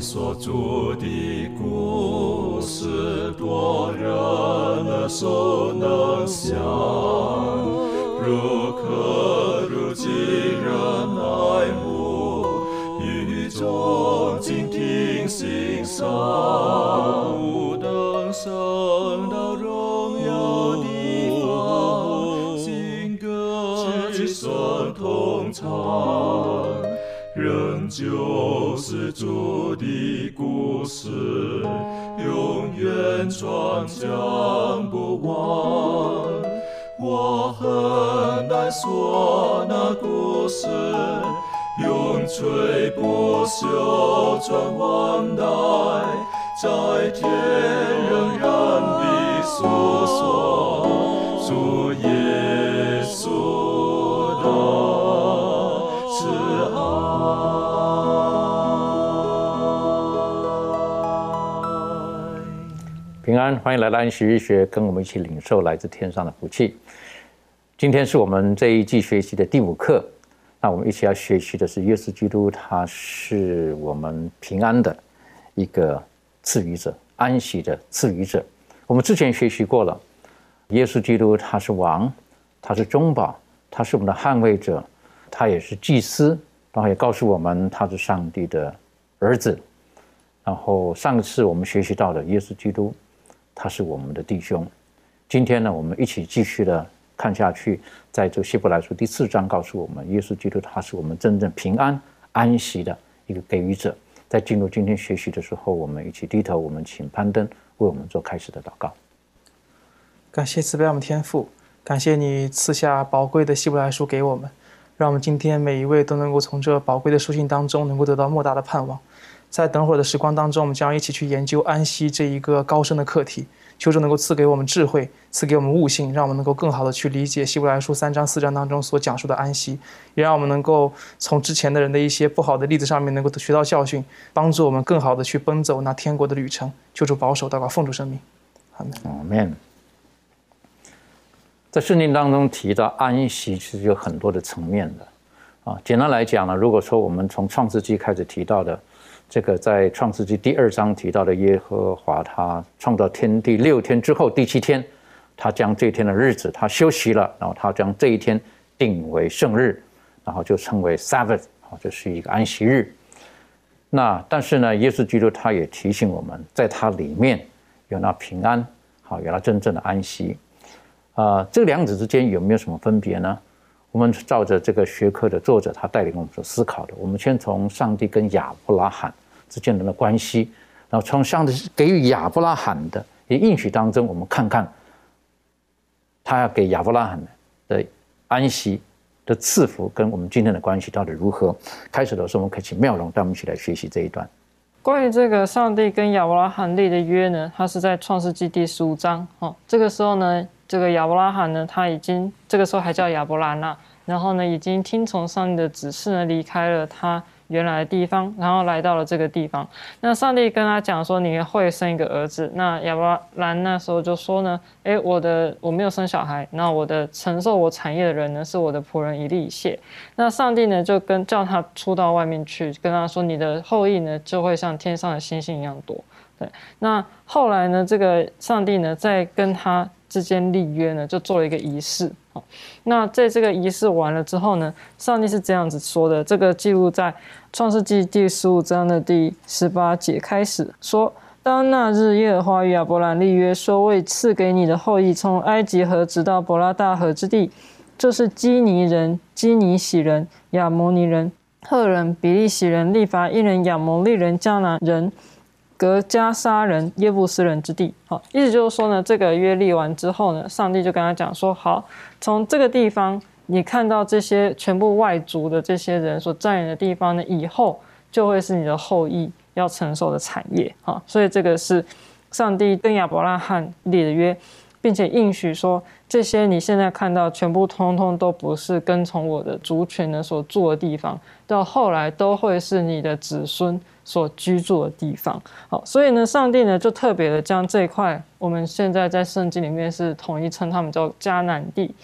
所著的故事，多人耳熟能详，如可如今人爱慕，与众静听欣赏，不等升到荣耀地方，新歌齐声同唱，仍旧是主转将不忘。我很难说那故事，永垂不朽传万代，在天仍然的诉说主耶安，欢迎来到安息日学，跟我们一起领受来自天上的福气。今天是我们这一季学习的第五课，那我们一起要学习的是耶稣基督，他是我们平安的一个赐予者，安息的赐予者。我们之前学习过了，耶稣基督他是王，他是中保，他是我们的捍卫者，他也是祭司，然后也告诉我们他是上帝的儿子。然后上次我们学习到的耶稣基督，他是我们的弟兄。今天呢，我们一起继续的看下去，在这希伯来书第四章告诉我们，耶稣基督他是我们真正平安安息的一个给予者。在进入今天学习的时候，我们一起低头，我们请攀登为我们做开始的祷告。感谢慈悲我们天父，感谢你赐下宝贵的希伯来书给我们，让我们今天每一位都能够从这宝贵的书信当中能够得到莫大的盼望。在等会儿的时光当中，我们将一起去研究安息这一个高深的课题。求主能够赐给我们智慧，赐给我们悟性，让我们能够更好的去理解希伯来书三章四章当中所讲述的安息，也让我们能够从之前的人的一些不好的例子上面能够学到教训，帮助我们更好的去奔走那天国的旅程。求主保守，祷告奉主生命，阿门。阿门。在圣经当中提到安息，其实有很多的层面的啊。简单来讲呢，如果说我们从创世纪开始提到的，这个在创世纪第二章提到的耶和华，他创造天地六天之后，第七天，他将这天的日子他休息了，然后他将这一天定为圣日，然后就称为 Sabbath，啊，这是一个安息日。那但是呢，耶稣基督他也提醒我们，在他里面有那平安，好，有那真正的安息。啊，这两者之间有没有什么分别呢？我们照着这个学科的作者他带领我们所思考的，我们先从上帝跟亚伯拉罕之间人的关系，然后从上帝给予亚伯拉罕的也应许当中，我们看看他要给亚伯拉罕的安息的赐福跟我们今天的关系到底如何。开始的时候，我们可以请妙容带我们一起来学习这一段。关于这个上帝跟亚伯拉罕立的约呢，它是在创世纪第十五章。哦，这个时候呢。这个亚伯拉罕呢，他已经这个时候还叫亚伯拉纳，然后呢，已经听从上帝的指示呢，离开了他原来的地方，然后来到了这个地方。那上帝跟他讲说，你会生一个儿子。那亚伯拉那时候就说呢，诶，我的我没有生小孩，那我的承受我产业的人呢，是我的仆人以利谢。那上帝呢，就跟叫他出到外面去，跟他说，你的后裔呢，就会像天上的星星一样多。对，那后来呢，这个上帝呢，在跟他。之间立约呢，就做了一个仪式。好，那在这个仪式完了之后呢，上帝是这样子说的：这个记录在创世纪第十五章的第十八节开始说：当那日，耶和华与亚伯兰立约，说为赐给你的后裔，从埃及河直到伯拉大河之地，就是基尼人、基尼喜人、亚摩尼人、赫人、比利喜人、利法一人、亚摩利人、迦南人。格加沙人、耶布斯人之地，好，意思就是说呢，这个约立完之后呢，上帝就跟他讲说，好，从这个地方，你看到这些全部外族的这些人所占领的地方呢，以后就会是你的后裔要承受的产业，哈，所以这个是上帝跟亚伯拉罕立的约，并且应许说，这些你现在看到全部通通都不是跟从我的族群呢所住的地方，到后来都会是你的子孙。所居住的地方，好，所以呢，上帝呢就特别的将这块，我们现在在圣经里面是统一称他们叫迦南地，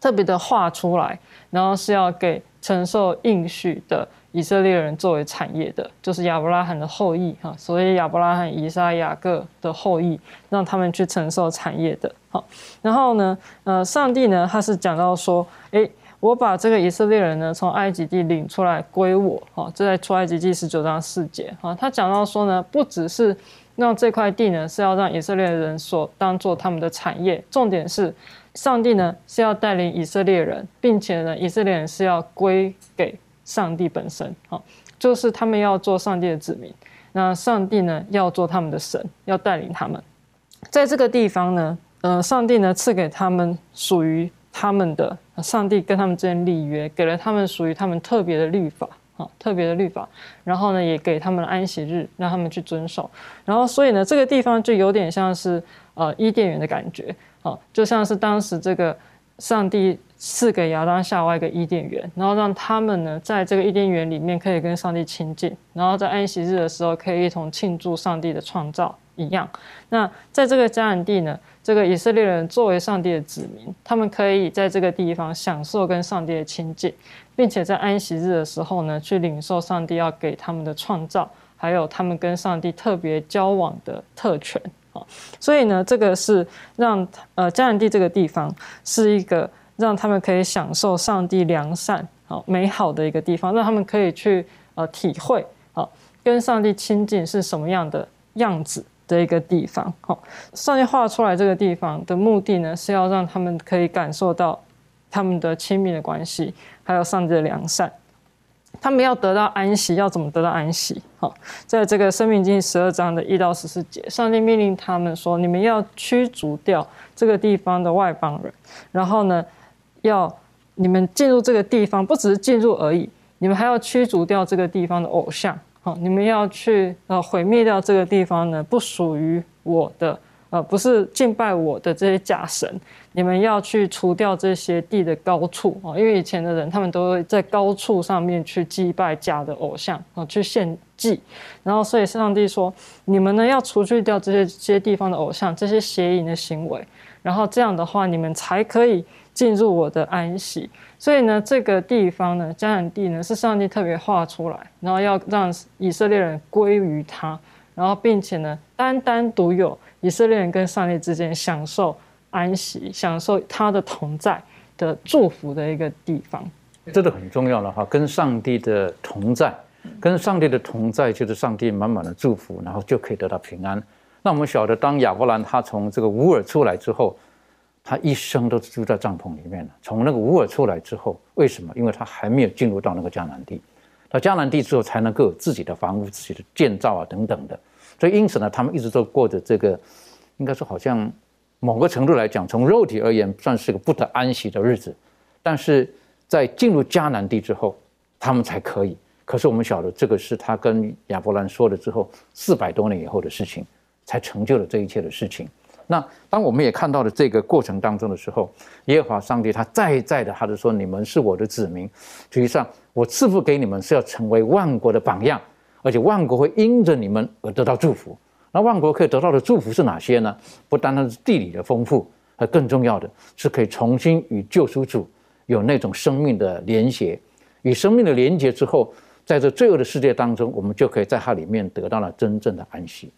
特别的画出来，然后是要给承受应许的以色列人作为产业的，就是亚伯拉罕的后裔哈，所以亚伯拉罕、以撒、雅各的后裔，让他们去承受产业的。好，然后呢，呃，上帝呢，他是讲到说，诶，我把这个以色列人呢从埃及地领出来归我，哈，这在出埃及记十九章四节，哈，他讲到说呢，不只是让这块地呢是要让以色列人所当做他们的产业，重点是。上帝呢是要带领以色列人，并且呢，以色列人是要归给上帝本身，好，就是他们要做上帝的子民。那上帝呢要做他们的神，要带领他们。在这个地方呢，呃，上帝呢赐给他们属于他们的，上帝跟他们之间立约，给了他们属于他们特别的律法，啊，特别的律法。然后呢，也给他们的安息日，让他们去遵守。然后，所以呢，这个地方就有点像是呃伊甸园的感觉。哦，就像是当时这个上帝赐给亚当夏娃一个伊甸园，然后让他们呢在这个伊甸园里面可以跟上帝亲近，然后在安息日的时候可以一同庆祝上帝的创造一样。那在这个迦南地呢，这个以色列人作为上帝的子民，他们可以在这个地方享受跟上帝的亲近，并且在安息日的时候呢，去领受上帝要给他们的创造，还有他们跟上帝特别交往的特权啊。所以呢，这个是让呃迦南地这个地方是一个让他们可以享受上帝良善、好美好的一个地方，让他们可以去呃体会好跟上帝亲近是什么样的样子的一个地方。好，上帝画出来这个地方的目的呢，是要让他们可以感受到他们的亲密的关系，还有上帝的良善。他们要得到安息，要怎么得到安息？好，在这个生命经十二章的一到十四节，上帝命令他们说：“你们要驱逐掉这个地方的外邦人，然后呢，要你们进入这个地方，不只是进入而已，你们还要驱逐掉这个地方的偶像。好，你们要去呃毁灭掉这个地方呢，不属于我的。”呃，不是敬拜我的这些假神，你们要去除掉这些地的高处啊，因为以前的人他们都会在高处上面去祭拜假的偶像啊，去献祭，然后所以上帝说，你们呢要除去掉这些这些地方的偶像，这些邪淫的行为，然后这样的话，你们才可以进入我的安息。所以呢，这个地方呢，迦南地呢，是上帝特别画出来，然后要让以色列人归于他，然后并且呢，单单独有。以色列人跟上帝之间享受安息、享受他的同在的祝福的一个地方，这个很重要了哈。跟上帝的同在，跟上帝的同在就是上帝满满的祝福，然后就可以得到平安。那我们晓得，当亚伯兰他从这个乌尔出来之后，他一生都住在帐篷里面了。从那个乌尔出来之后，为什么？因为他还没有进入到那个迦南地，到迦南地之后才能够有自己的房屋、自己的建造啊等等的。所以，因此呢，他们一直都过着这个，应该说好像某个程度来讲，从肉体而言，算是个不得安息的日子。但是在进入迦南地之后，他们才可以。可是我们晓得，这个是他跟亚伯兰说了之后，四百多年以后的事情，才成就了这一切的事情。那当我们也看到了这个过程当中的时候，耶和华上帝他再再的，他就说：“你们是我的子民，实际上我赐福给你们是要成为万国的榜样。”而且万国会因着你们而得到祝福。那万国可以得到的祝福是哪些呢？不单单是地理的丰富，而更重要的是可以重新与救赎主有那种生命的连结。与生命的连结之后，在这罪恶的世界当中，我们就可以在它里面得到了真正的安息。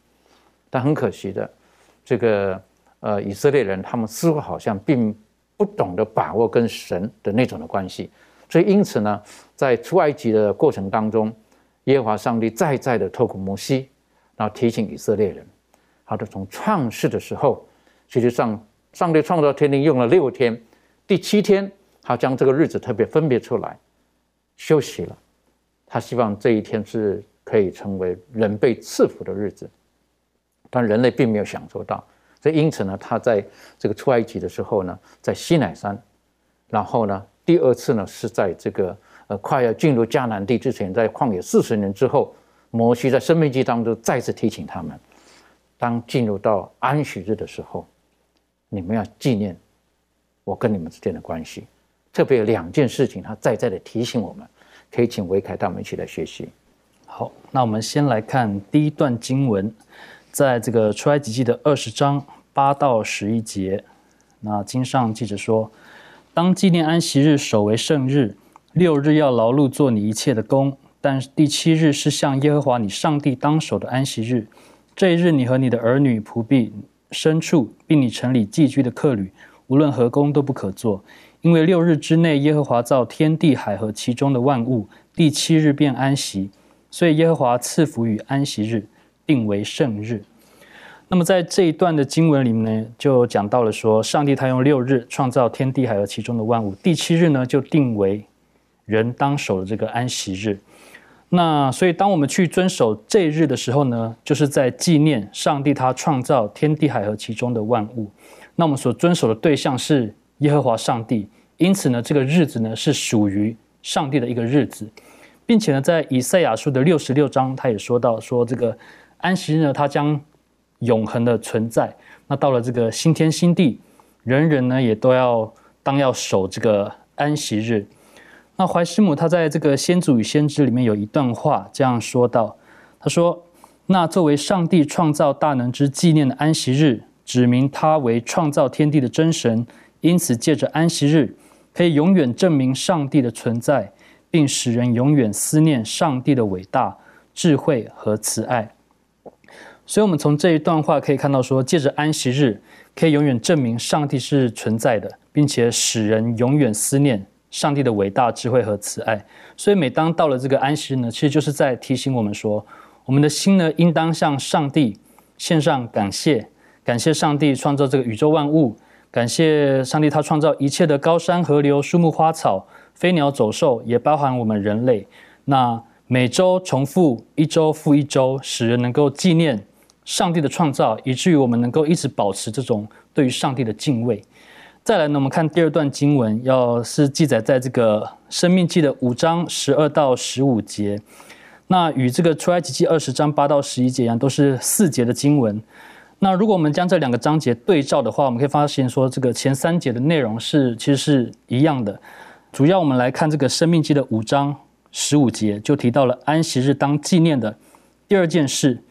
但很可惜的，这个呃以色列人他们似乎好像并不懂得把握跟神的那种的关系。所以因此呢，在出埃及的过程当中。耶和华上帝再再的透过摩西，然后提醒以色列人，好的，从创世的时候，实际上上帝创造天地用了六天，第七天他将这个日子特别分别出来休息了，他希望这一天是可以成为人被赐福的日子，但人类并没有享受到，所以因此呢，他在这个出埃及的时候呢，在西乃山，然后呢，第二次呢是在这个。呃，快要进入迦南地之前，在旷野四十年之后，摩西在生命记当中再次提醒他们：当进入到安息日的时候，你们要纪念我跟你们之间的关系。特别有两件事情，他再再的提醒我们，可以请维凯带我们一起来学习。好，那我们先来看第一段经文，在这个出埃及记的二十章八到十一节。那经上记着说：当纪念安息日，守为圣日。六日要劳碌做你一切的工，但第七日是向耶和华你上帝当守的安息日。这一日，你和你的儿女、仆婢、牲畜，并你城里寄居的客旅，无论何工都不可做，因为六日之内，耶和华造天地海和其中的万物，第七日便安息。所以耶和华赐福与安息日，定为圣日。那么在这一段的经文里面呢，就讲到了说，上帝他用六日创造天地海和其中的万物，第七日呢就定为人当守的这个安息日。那所以，当我们去遵守这一日的时候呢，就是在纪念上帝他创造天地海和其中的万物。那我们所遵守的对象是耶和华上帝，因此呢，这个日子呢是属于上帝的一个日子，并且呢，在以赛亚书的六十六章，他也说到说这个安息日呢，它将永恒的存在。那到了这个新天新地，人人呢也都要当要守这个安息日。那怀师母他在这个《先祖与先知》里面有一段话这样说道：“他说，那作为上帝创造大能之纪念的安息日，指明他为创造天地的真神，因此借着安息日，可以永远证明上帝的存在，并使人永远思念上帝的伟大、智慧和慈爱。所以，我们从这一段话可以看到，说借着安息日，可以永远证明上帝是存在的，并且使人永远思念。”上帝的伟大智慧和慈爱，所以每当到了这个安息日呢，其实就是在提醒我们说，我们的心呢，应当向上帝献上感谢，感谢上帝创造这个宇宙万物，感谢上帝他创造一切的高山河流、树木花草、飞鸟走兽，也包含我们人类。那每周重复一周复一周，使人能够纪念上帝的创造，以至于我们能够一直保持这种对于上帝的敬畏。再来呢，我们看第二段经文，要是记载在这个《生命记》的五章十二到十五节，那与这个出埃及记二十章八到十一节一样，都是四节的经文。那如果我们将这两个章节对照的话，我们可以发现说，这个前三节的内容是其实是一样的。主要我们来看这个《生命记》的五章十五节，就提到了安息日当纪念的第二件事。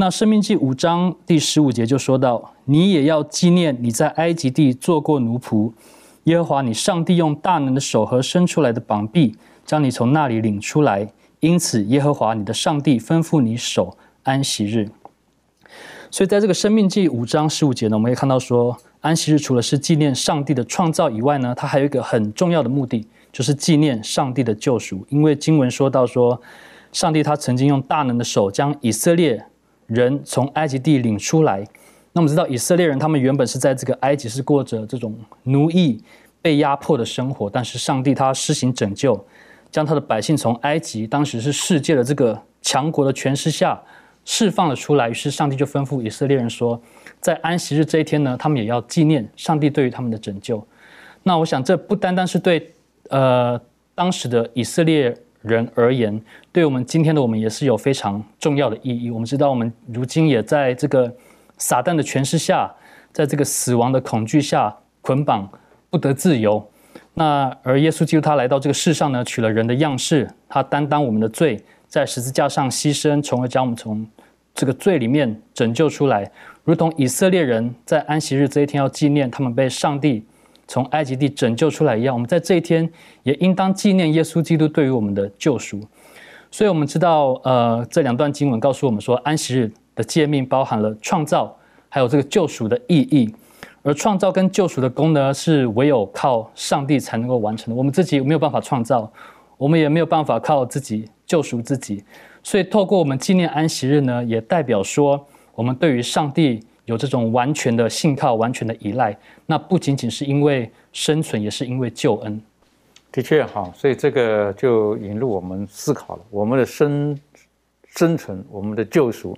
那《生命记》五章第十五节就说到：“你也要纪念你在埃及地做过奴仆，耶和华你上帝用大能的手和伸出来的膀臂将你从那里领出来。因此，耶和华你的上帝吩咐你守安息日。”所以，在这个《生命记》五章十五节呢，我们可以看到说，安息日除了是纪念上帝的创造以外呢，它还有一个很重要的目的，就是纪念上帝的救赎。因为经文说到说，上帝他曾经用大能的手将以色列。人从埃及地领出来，那我们知道以色列人他们原本是在这个埃及是过着这种奴役、被压迫的生活，但是上帝他施行拯救，将他的百姓从埃及当时是世界的这个强国的权势下释放了出来。于是上帝就吩咐以色列人说，在安息日这一天呢，他们也要纪念上帝对于他们的拯救。那我想这不单单是对呃当时的以色列。人而言，对我们今天的我们也是有非常重要的意义。我们知道，我们如今也在这个撒旦的权势下，在这个死亡的恐惧下捆绑，不得自由。那而耶稣基督他来到这个世上呢，取了人的样式，他担当我们的罪，在十字架上牺牲，从而将我们从这个罪里面拯救出来，如同以色列人在安息日这一天要纪念他们被上帝。从埃及地拯救出来一样，我们在这一天也应当纪念耶稣基督对于我们的救赎。所以，我们知道，呃，这两段经文告诉我们说，安息日的诫命包含了创造，还有这个救赎的意义。而创造跟救赎的功能是唯有靠上帝才能够完成的，我们自己没有办法创造，我们也没有办法靠自己救赎自己。所以，透过我们纪念安息日呢，也代表说，我们对于上帝。有这种完全的信靠、完全的依赖，那不仅仅是因为生存，也是因为救恩。的确哈，所以这个就引入我们思考了：我们的生生存、我们的救赎，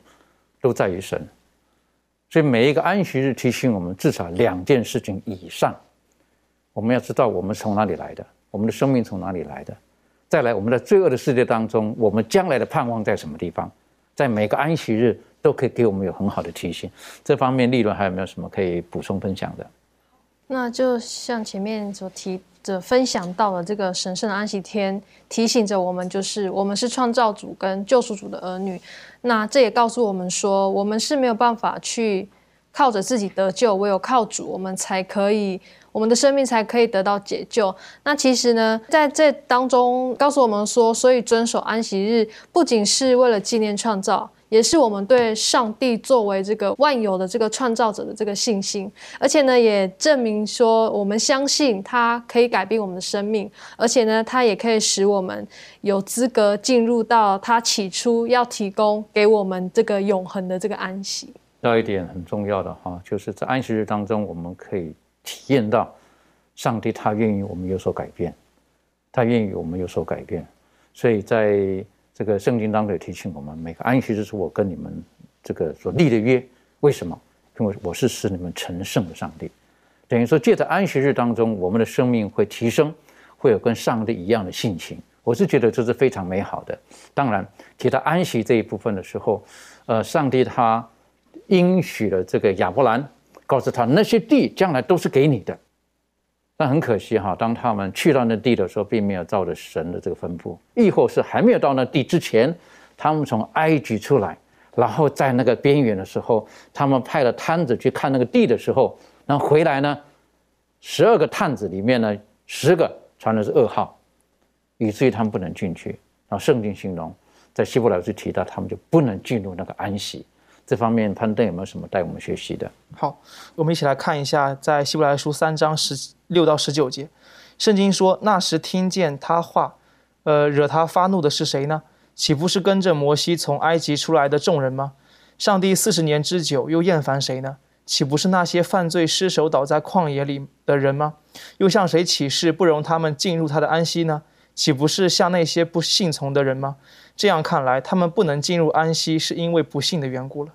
都在于神。所以每一个安息日提醒我们至少两件事情以上。我们要知道我们从哪里来的，我们的生命从哪里来的。再来，我们在罪恶的世界当中，我们将来的盼望在什么地方？在每个安息日。都可以给我们有很好的提醒。这方面，利润还有没有什么可以补充分享的？那就像前面所提的分享到了这个神圣的安息天，提醒着我们，就是我们是创造主跟救赎主的儿女。那这也告诉我们说，我们是没有办法去靠着自己得救，唯有靠主，我们才可以，我们的生命才可以得到解救。那其实呢，在这当中告诉我们说，所以遵守安息日，不仅是为了纪念创造。也是我们对上帝作为这个万有的这个创造者的这个信心，而且呢，也证明说我们相信他可以改变我们的生命，而且呢，他也可以使我们有资格进入到他起初要提供给我们这个永恒的这个安息。到一点很重要的哈，就是在安息日当中，我们可以体验到上帝他愿意我们有所改变，他愿意我们有所改变，所以在。这个圣经当中也提醒我们，每个安息日是我跟你们这个所立的约。为什么？因为我是使你们成圣的上帝。等于说，借着安息日当中，我们的生命会提升，会有跟上帝一样的性情。我是觉得这是非常美好的。当然，提到安息这一部分的时候，呃，上帝他应许了这个亚伯兰，告诉他那些地将来都是给你的。但很可惜哈，当他们去到那地的时候，并没有照着神的这个吩咐，亦或是还没有到那地之前，他们从埃及出来，然后在那个边缘的时候，他们派了探子去看那个地的时候，然后回来呢，十二个探子里面呢，十个传的是噩耗，以至于他们不能进去。然后圣经形容，在希伯来书提到，他们就不能进入那个安息。这方面攀登有没有什么带我们学习的？好，我们一起来看一下，在希伯来书三章十六到十九节，圣经说：“那时听见他话，呃，惹他发怒的是谁呢？岂不是跟着摩西从埃及出来的众人吗？上帝四十年之久又厌烦谁呢？岂不是那些犯罪失手倒在旷野里的人吗？又向谁起誓不容他们进入他的安息呢？岂不是向那些不信从的人吗？这样看来，他们不能进入安息，是因为不信的缘故了。”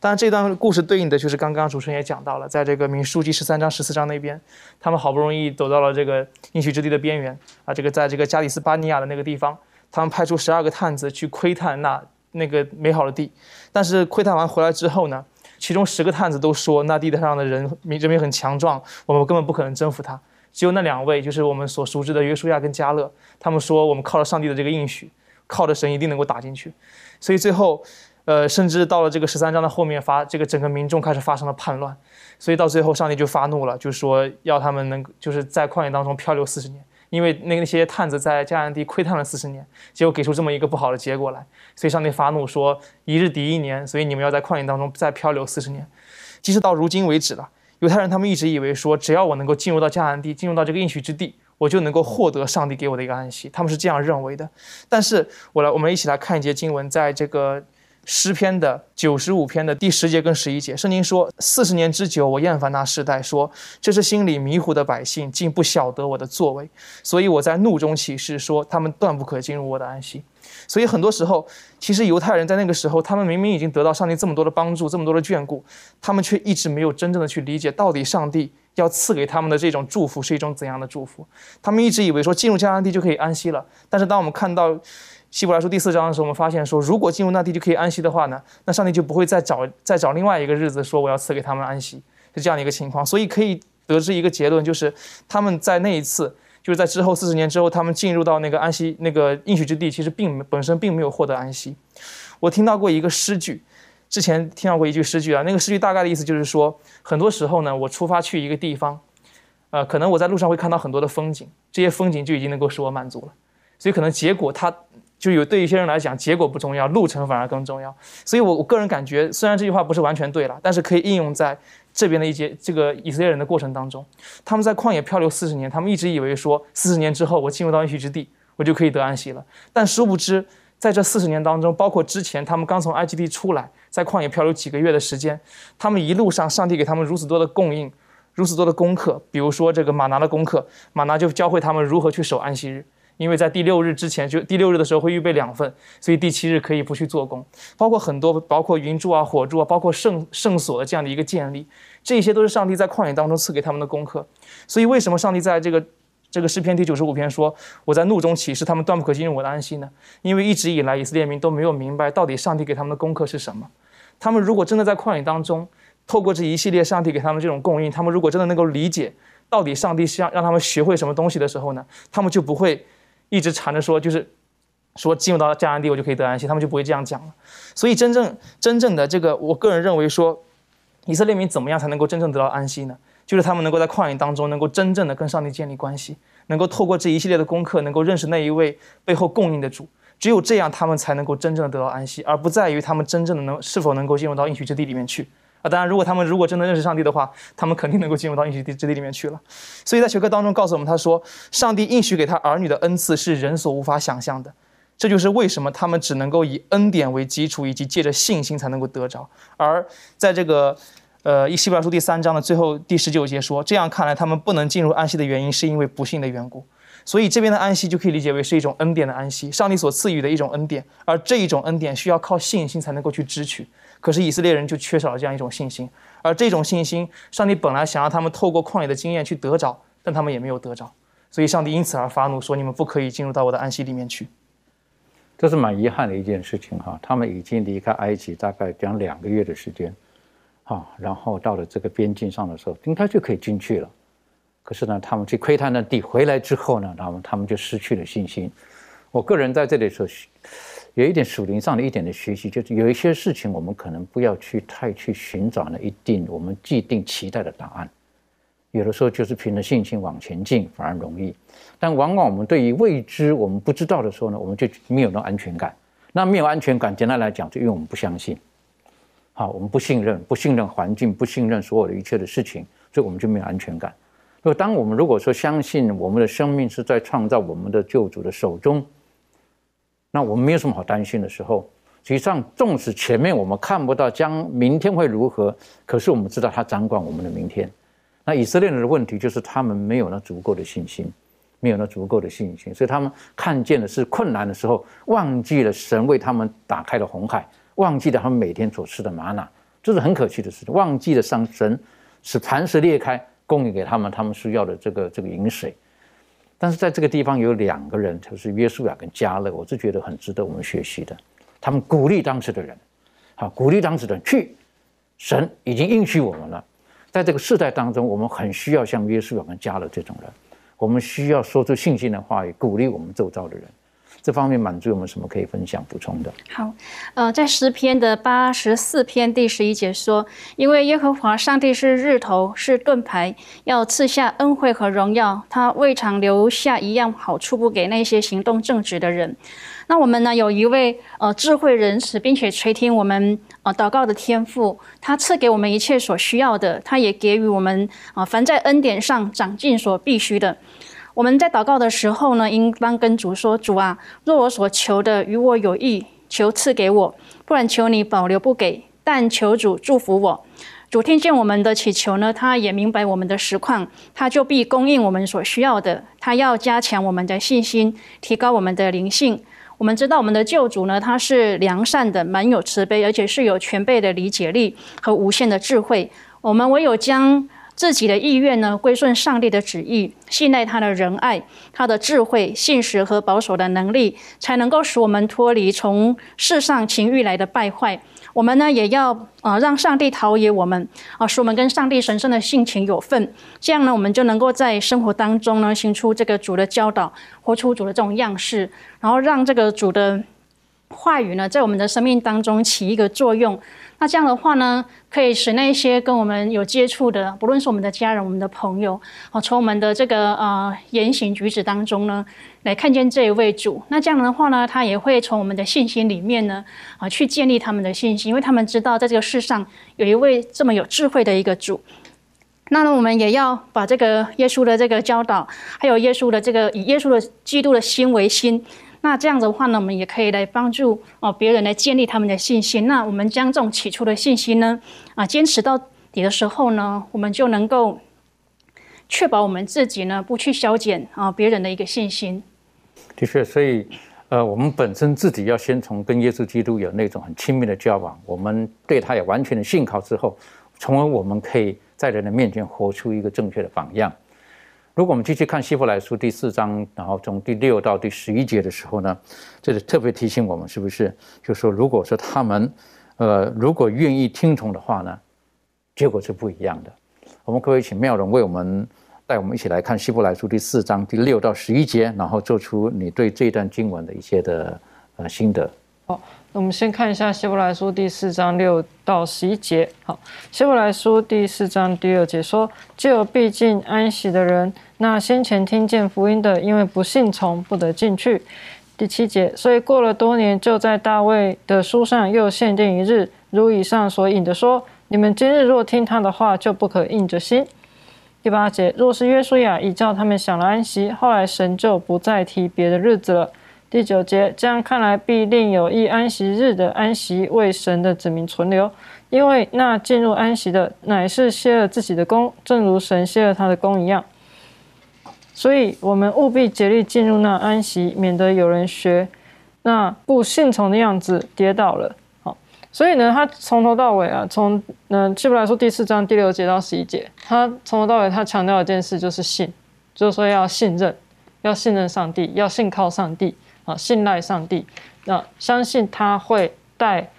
当然，这段故事对应的就是刚刚主持人也讲到了，在这个民书记十三章、十四章那边，他们好不容易走到了这个应许之地的边缘啊，这个在这个加里斯巴尼亚的那个地方，他们派出十二个探子去窥探那那个美好的地，但是窥探完回来之后呢，其中十个探子都说那地上的人民人民很强壮，我们根本不可能征服他。只有那两位，就是我们所熟知的约书亚跟加勒，他们说我们靠着上帝的这个应许，靠着神一定能够打进去。所以最后。呃，甚至到了这个十三章的后面，发这个整个民众开始发生了叛乱，所以到最后上帝就发怒了，就说要他们能就是在旷野当中漂流四十年，因为那那些探子在迦南地窥探了四十年，结果给出这么一个不好的结果来，所以上帝发怒说一日抵一年，所以你们要在旷野当中再漂流四十年。即使到如今为止了，犹太人他们一直以为说只要我能够进入到迦南地，进入到这个应许之地，我就能够获得上帝给我的一个安息，他们是这样认为的。但是我来，我们一起来看一节经文，在这个。诗篇的九十五篇的第十节跟十一节，圣经说：“四十年之久，我厌烦那世代，说这是心里迷糊的百姓，竟不晓得我的作为。所以我在怒中起誓，说他们断不可进入我的安息。”所以很多时候，其实犹太人在那个时候，他们明明已经得到上帝这么多的帮助，这么多的眷顾，他们却一直没有真正的去理解，到底上帝要赐给他们的这种祝福是一种怎样的祝福。他们一直以为说进入迦南地就可以安息了，但是当我们看到。希伯来书第四章的时候，我们发现说，如果进入那地就可以安息的话呢，那上帝就不会再找再找另外一个日子说我要赐给他们安息，是这样的一个情况。所以可以得知一个结论，就是他们在那一次，就是在之后四十年之后，他们进入到那个安息那个应许之地，其实并本身并没有获得安息。我听到过一个诗句，之前听到过一句诗句啊，那个诗句大概的意思就是说，很多时候呢，我出发去一个地方，呃，可能我在路上会看到很多的风景，这些风景就已经能够使我满足了，所以可能结果它。就有对一些人来讲，结果不重要，路程反而更重要。所以，我我个人感觉，虽然这句话不是完全对了，但是可以应用在这边的一些这个以色列人的过程当中。他们在旷野漂流四十年，他们一直以为说四十年之后我进入到应许之地，我就可以得安息了。但殊不知，在这四十年当中，包括之前他们刚从埃及地出来，在旷野漂流几个月的时间，他们一路上上帝给他们如此多的供应，如此多的功课，比如说这个马拿的功课，马拿就教会他们如何去守安息日。因为在第六日之前，就第六日的时候会预备两份，所以第七日可以不去做工。包括很多，包括云柱啊、火柱啊，包括圣圣所的这样的一个建立，这些都是上帝在旷野当中赐给他们的功课。所以为什么上帝在这个这个诗篇第九十五篇说：“我在怒中起誓，他们断不可进入我的安息呢？”因为一直以来以色列民都没有明白到底上帝给他们的功课是什么。他们如果真的在旷野当中，透过这一系列上帝给他们这种供应，他们如果真的能够理解到底上帝是要让他们学会什么东西的时候呢，他们就不会。一直缠着说，就是说进入到迦南地，我就可以得安息，他们就不会这样讲了。所以真正真正的这个，我个人认为说，以色列民怎么样才能够真正得到安息呢？就是他们能够在旷野当中，能够真正的跟上帝建立关系，能够透过这一系列的功课，能够认识那一位背后供应的主。只有这样，他们才能够真正的得到安息，而不在于他们真正的能是否能够进入到应许之地里面去。啊，当然，如果他们如果真的认识上帝的话，他们肯定能够进入到应许之地里面去了。所以在学科当中告诉我们，他说，上帝应许给他儿女的恩赐是人所无法想象的。这就是为什么他们只能够以恩典为基础，以及借着信心才能够得着。而在这个，呃，《希伯来书》第三章的最后第十九节说，这样看来，他们不能进入安息的原因，是因为不幸的缘故。所以这边的安息就可以理解为是一种恩典的安息，上帝所赐予的一种恩典。而这一种恩典需要靠信心才能够去支取。可是以色列人就缺少了这样一种信心，而这种信心，上帝本来想让他们透过旷野的经验去得着，但他们也没有得着。所以上帝因此而发怒，说：“你们不可以进入到我的安息里面去。”这是蛮遗憾的一件事情哈，他们已经离开埃及大概将两个月的时间，哈，然后到了这个边境上的时候，应该就可以进去了。可是呢，他们去窥探那地回来之后呢，他们他们就失去了信心。我个人在这里说，有一点属灵上的一点的学习，就是有一些事情我们可能不要去太去寻找那一定我们既定期待的答案。有的时候就是凭着信心往前进反而容易，但往往我们对于未知我们不知道的时候呢，我们就没有那安全感。那没有安全感，简单来讲，就因为我们不相信，好，我们不信任，不信任环境，不信任所有的一切的事情，所以我们就没有安全感。就当我们如果说相信我们的生命是在创造我们的救主的手中，那我们没有什么好担心的时候。实际上，纵使前面我们看不到将明天会如何，可是我们知道他掌管我们的明天。那以色列人的问题就是他们没有那足够的信心，没有那足够的信心，所以他们看见的是困难的时候，忘记了神为他们打开了红海，忘记了他们每天所吃的玛瑙，这是很可惜的事情。忘记了上神使磐石裂开，供应给他们他们需要的这个这个饮水。但是在这个地方有两个人，就是约书亚跟加勒，我是觉得很值得我们学习的。他们鼓励当时的人，好鼓励当时的人去，神已经应许我们了。在这个世代当中，我们很需要像约书亚跟加勒这种人，我们需要说出信心的话语，鼓励我们周遭的人。这方面满足我们什么可以分享补充的？好，呃，在诗篇的八十四篇第十一节说：“因为耶和华上帝是日头，是盾牌，要赐下恩惠和荣耀，他未尝留下一样好处不给那些行动正直的人。”那我们呢？有一位呃智慧仁慈，并且垂听我们呃祷告的天赋，他赐给我们一切所需要的，他也给予我们啊凡在恩典上长进所必须的。我们在祷告的时候呢，应当跟主说：“主啊，若我所求的与我有益，求赐给我；不然，求你保留不给。但求主祝福我。主听见我们的祈求呢，他也明白我们的实况，他就必供应我们所需要的。他要加强我们的信心，提高我们的灵性。”我们知道我们的救主呢，他是良善的，满有慈悲，而且是有全备的理解力和无限的智慧。我们唯有将自己的意愿呢归顺上帝的旨意，信赖他的仁爱、他的智慧、信实和保守的能力，才能够使我们脱离从世上情欲来的败坏。我们呢，也要啊，让上帝陶冶我们啊，使我们跟上帝神圣的性情有份。这样呢，我们就能够在生活当中呢，行出这个主的教导，活出主的这种样式，然后让这个主的话语呢，在我们的生命当中起一个作用。那这样的话呢，可以使那些跟我们有接触的，不论是我们的家人、我们的朋友，啊，从我们的这个呃言行举止当中呢，来看见这一位主。那这样的话呢，他也会从我们的信心里面呢，啊，去建立他们的信心，因为他们知道在这个世上有一位这么有智慧的一个主。那呢，我们也要把这个耶稣的这个教导，还有耶稣的这个以耶稣的基督的心为心。那这样子的话呢，我们也可以来帮助哦别人来建立他们的信心。那我们将这种起初的信心呢，啊坚持到底的时候呢，我们就能够确保我们自己呢不去消减啊别人的一个信心。的确，所以呃，我们本身自己要先从跟耶稣基督有那种很亲密的交往，我们对他有完全的信靠之后，从而我们可以在人的面前活出一个正确的榜样。如果我们继续看希伯来书第四章，然后从第六到第十一节的时候呢，这里特别提醒我们，是不是？就说如果说他们，呃，如果愿意听从的话呢，结果是不一样的。我们可不可以请妙容为我们带我们一起来看希伯来书第四章第六到十一节，然后做出你对这段经文的一些的呃心得。好，那我们先看一下希伯来书第四章六到十一节。好，希伯来书第四章第二节说：“就有毕竟安息的人，那先前听见福音的，因为不信从，不得进去。”第七节，所以过了多年，就在大卫的书上又限定一日，如以上所引的说：“你们今日若听他的话，就不可硬着心。”第八节，若是约书亚已叫他们享了安息，后来神就不再提别的日子了。第九节，这样看来，必另有一安息日的安息为神的子民存留，因为那进入安息的，乃是歇了自己的功，正如神歇了他的功一样。所以，我们务必竭力进入那安息，免得有人学那不信从的样子跌倒了。好，所以呢，他从头到尾啊，从嗯，基本来说第四章第六节到十一节，他从头到尾他强调一件事，就是信，就是说要信任，要信任上帝，要信靠上帝。啊，信赖上帝，那相信他会带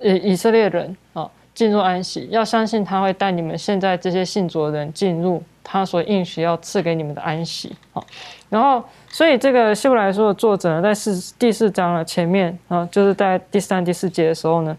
呃以色列人啊进入安息，要相信他会带你们现在这些信主的人进入他所应许要赐给你们的安息。好，然后所以这个希伯来书的作者呢，在四第四章的前面啊，就是在第三、第四节的时候呢，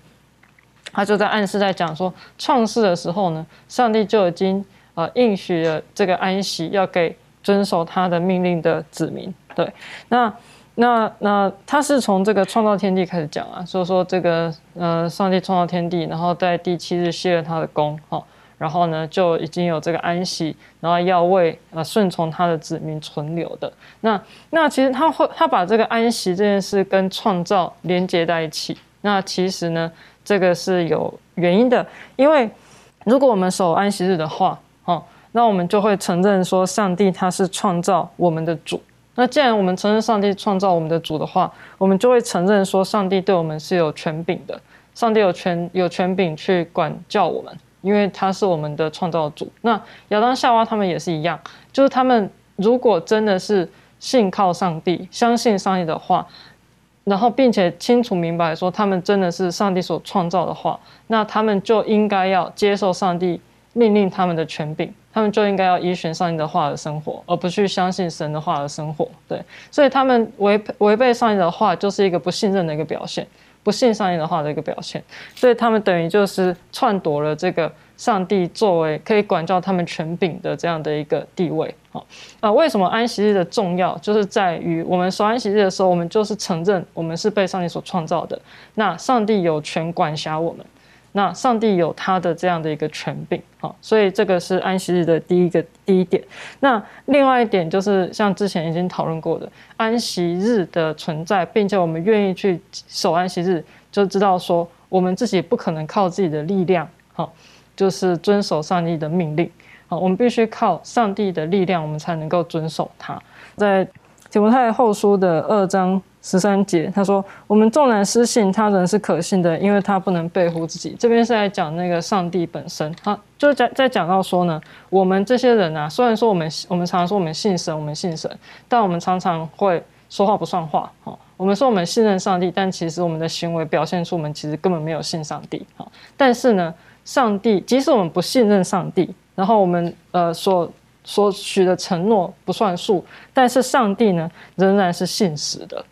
他就在暗示在讲说，创世的时候呢，上帝就已经啊应许了这个安息要给遵守他的命令的子民。对，那。那那他是从这个创造天地开始讲啊，所以说这个呃，上帝创造天地，然后在第七日歇了他的功，哈，然后呢就已经有这个安息，然后要为呃顺从他的子民存留的。那那其实他会他把这个安息这件事跟创造连接在一起。那其实呢，这个是有原因的，因为如果我们守安息日的话，哈，那我们就会承认说上帝他是创造我们的主。那既然我们承认上帝创造我们的主的话，我们就会承认说上帝对我们是有权柄的，上帝有权有权柄去管教我们，因为他是我们的创造主。那亚当夏娃他们也是一样，就是他们如果真的是信靠上帝，相信上帝的话，然后并且清楚明白说他们真的是上帝所创造的话，那他们就应该要接受上帝命令他们的权柄。他们就应该要依循上帝的话而生活，而不去相信神的话而生活。对，所以他们违违背上帝的话，就是一个不信任的一个表现，不信上帝的话的一个表现。所以他们等于就是篡夺了这个上帝作为可以管教他们权柄的这样的一个地位。好，啊，为什么安息日的重要，就是在于我们守安息日的时候，我们就是承认我们是被上帝所创造的，那上帝有权管辖我们。那上帝有他的这样的一个权柄，好，所以这个是安息日的第一个第一点。那另外一点就是像之前已经讨论过的，安息日的存在，并且我们愿意去守安息日，就知道说我们自己不可能靠自己的力量，好，就是遵守上帝的命令，好，我们必须靠上帝的力量，我们才能够遵守它。在提摩太后书的二章。十三节，他说：“我们纵然失信，他人是可信的，因为他不能背乎自己。”这边是在讲那个上帝本身，他就在在讲到说呢，我们这些人啊，虽然说我们我们常说我们信神，我们信神，但我们常常会说话不算话。哈，我们说我们信任上帝，但其实我们的行为表现出我们其实根本没有信上帝。哈，但是呢，上帝即使我们不信任上帝，然后我们呃所所许的承诺不算数，但是上帝呢仍然是信实的。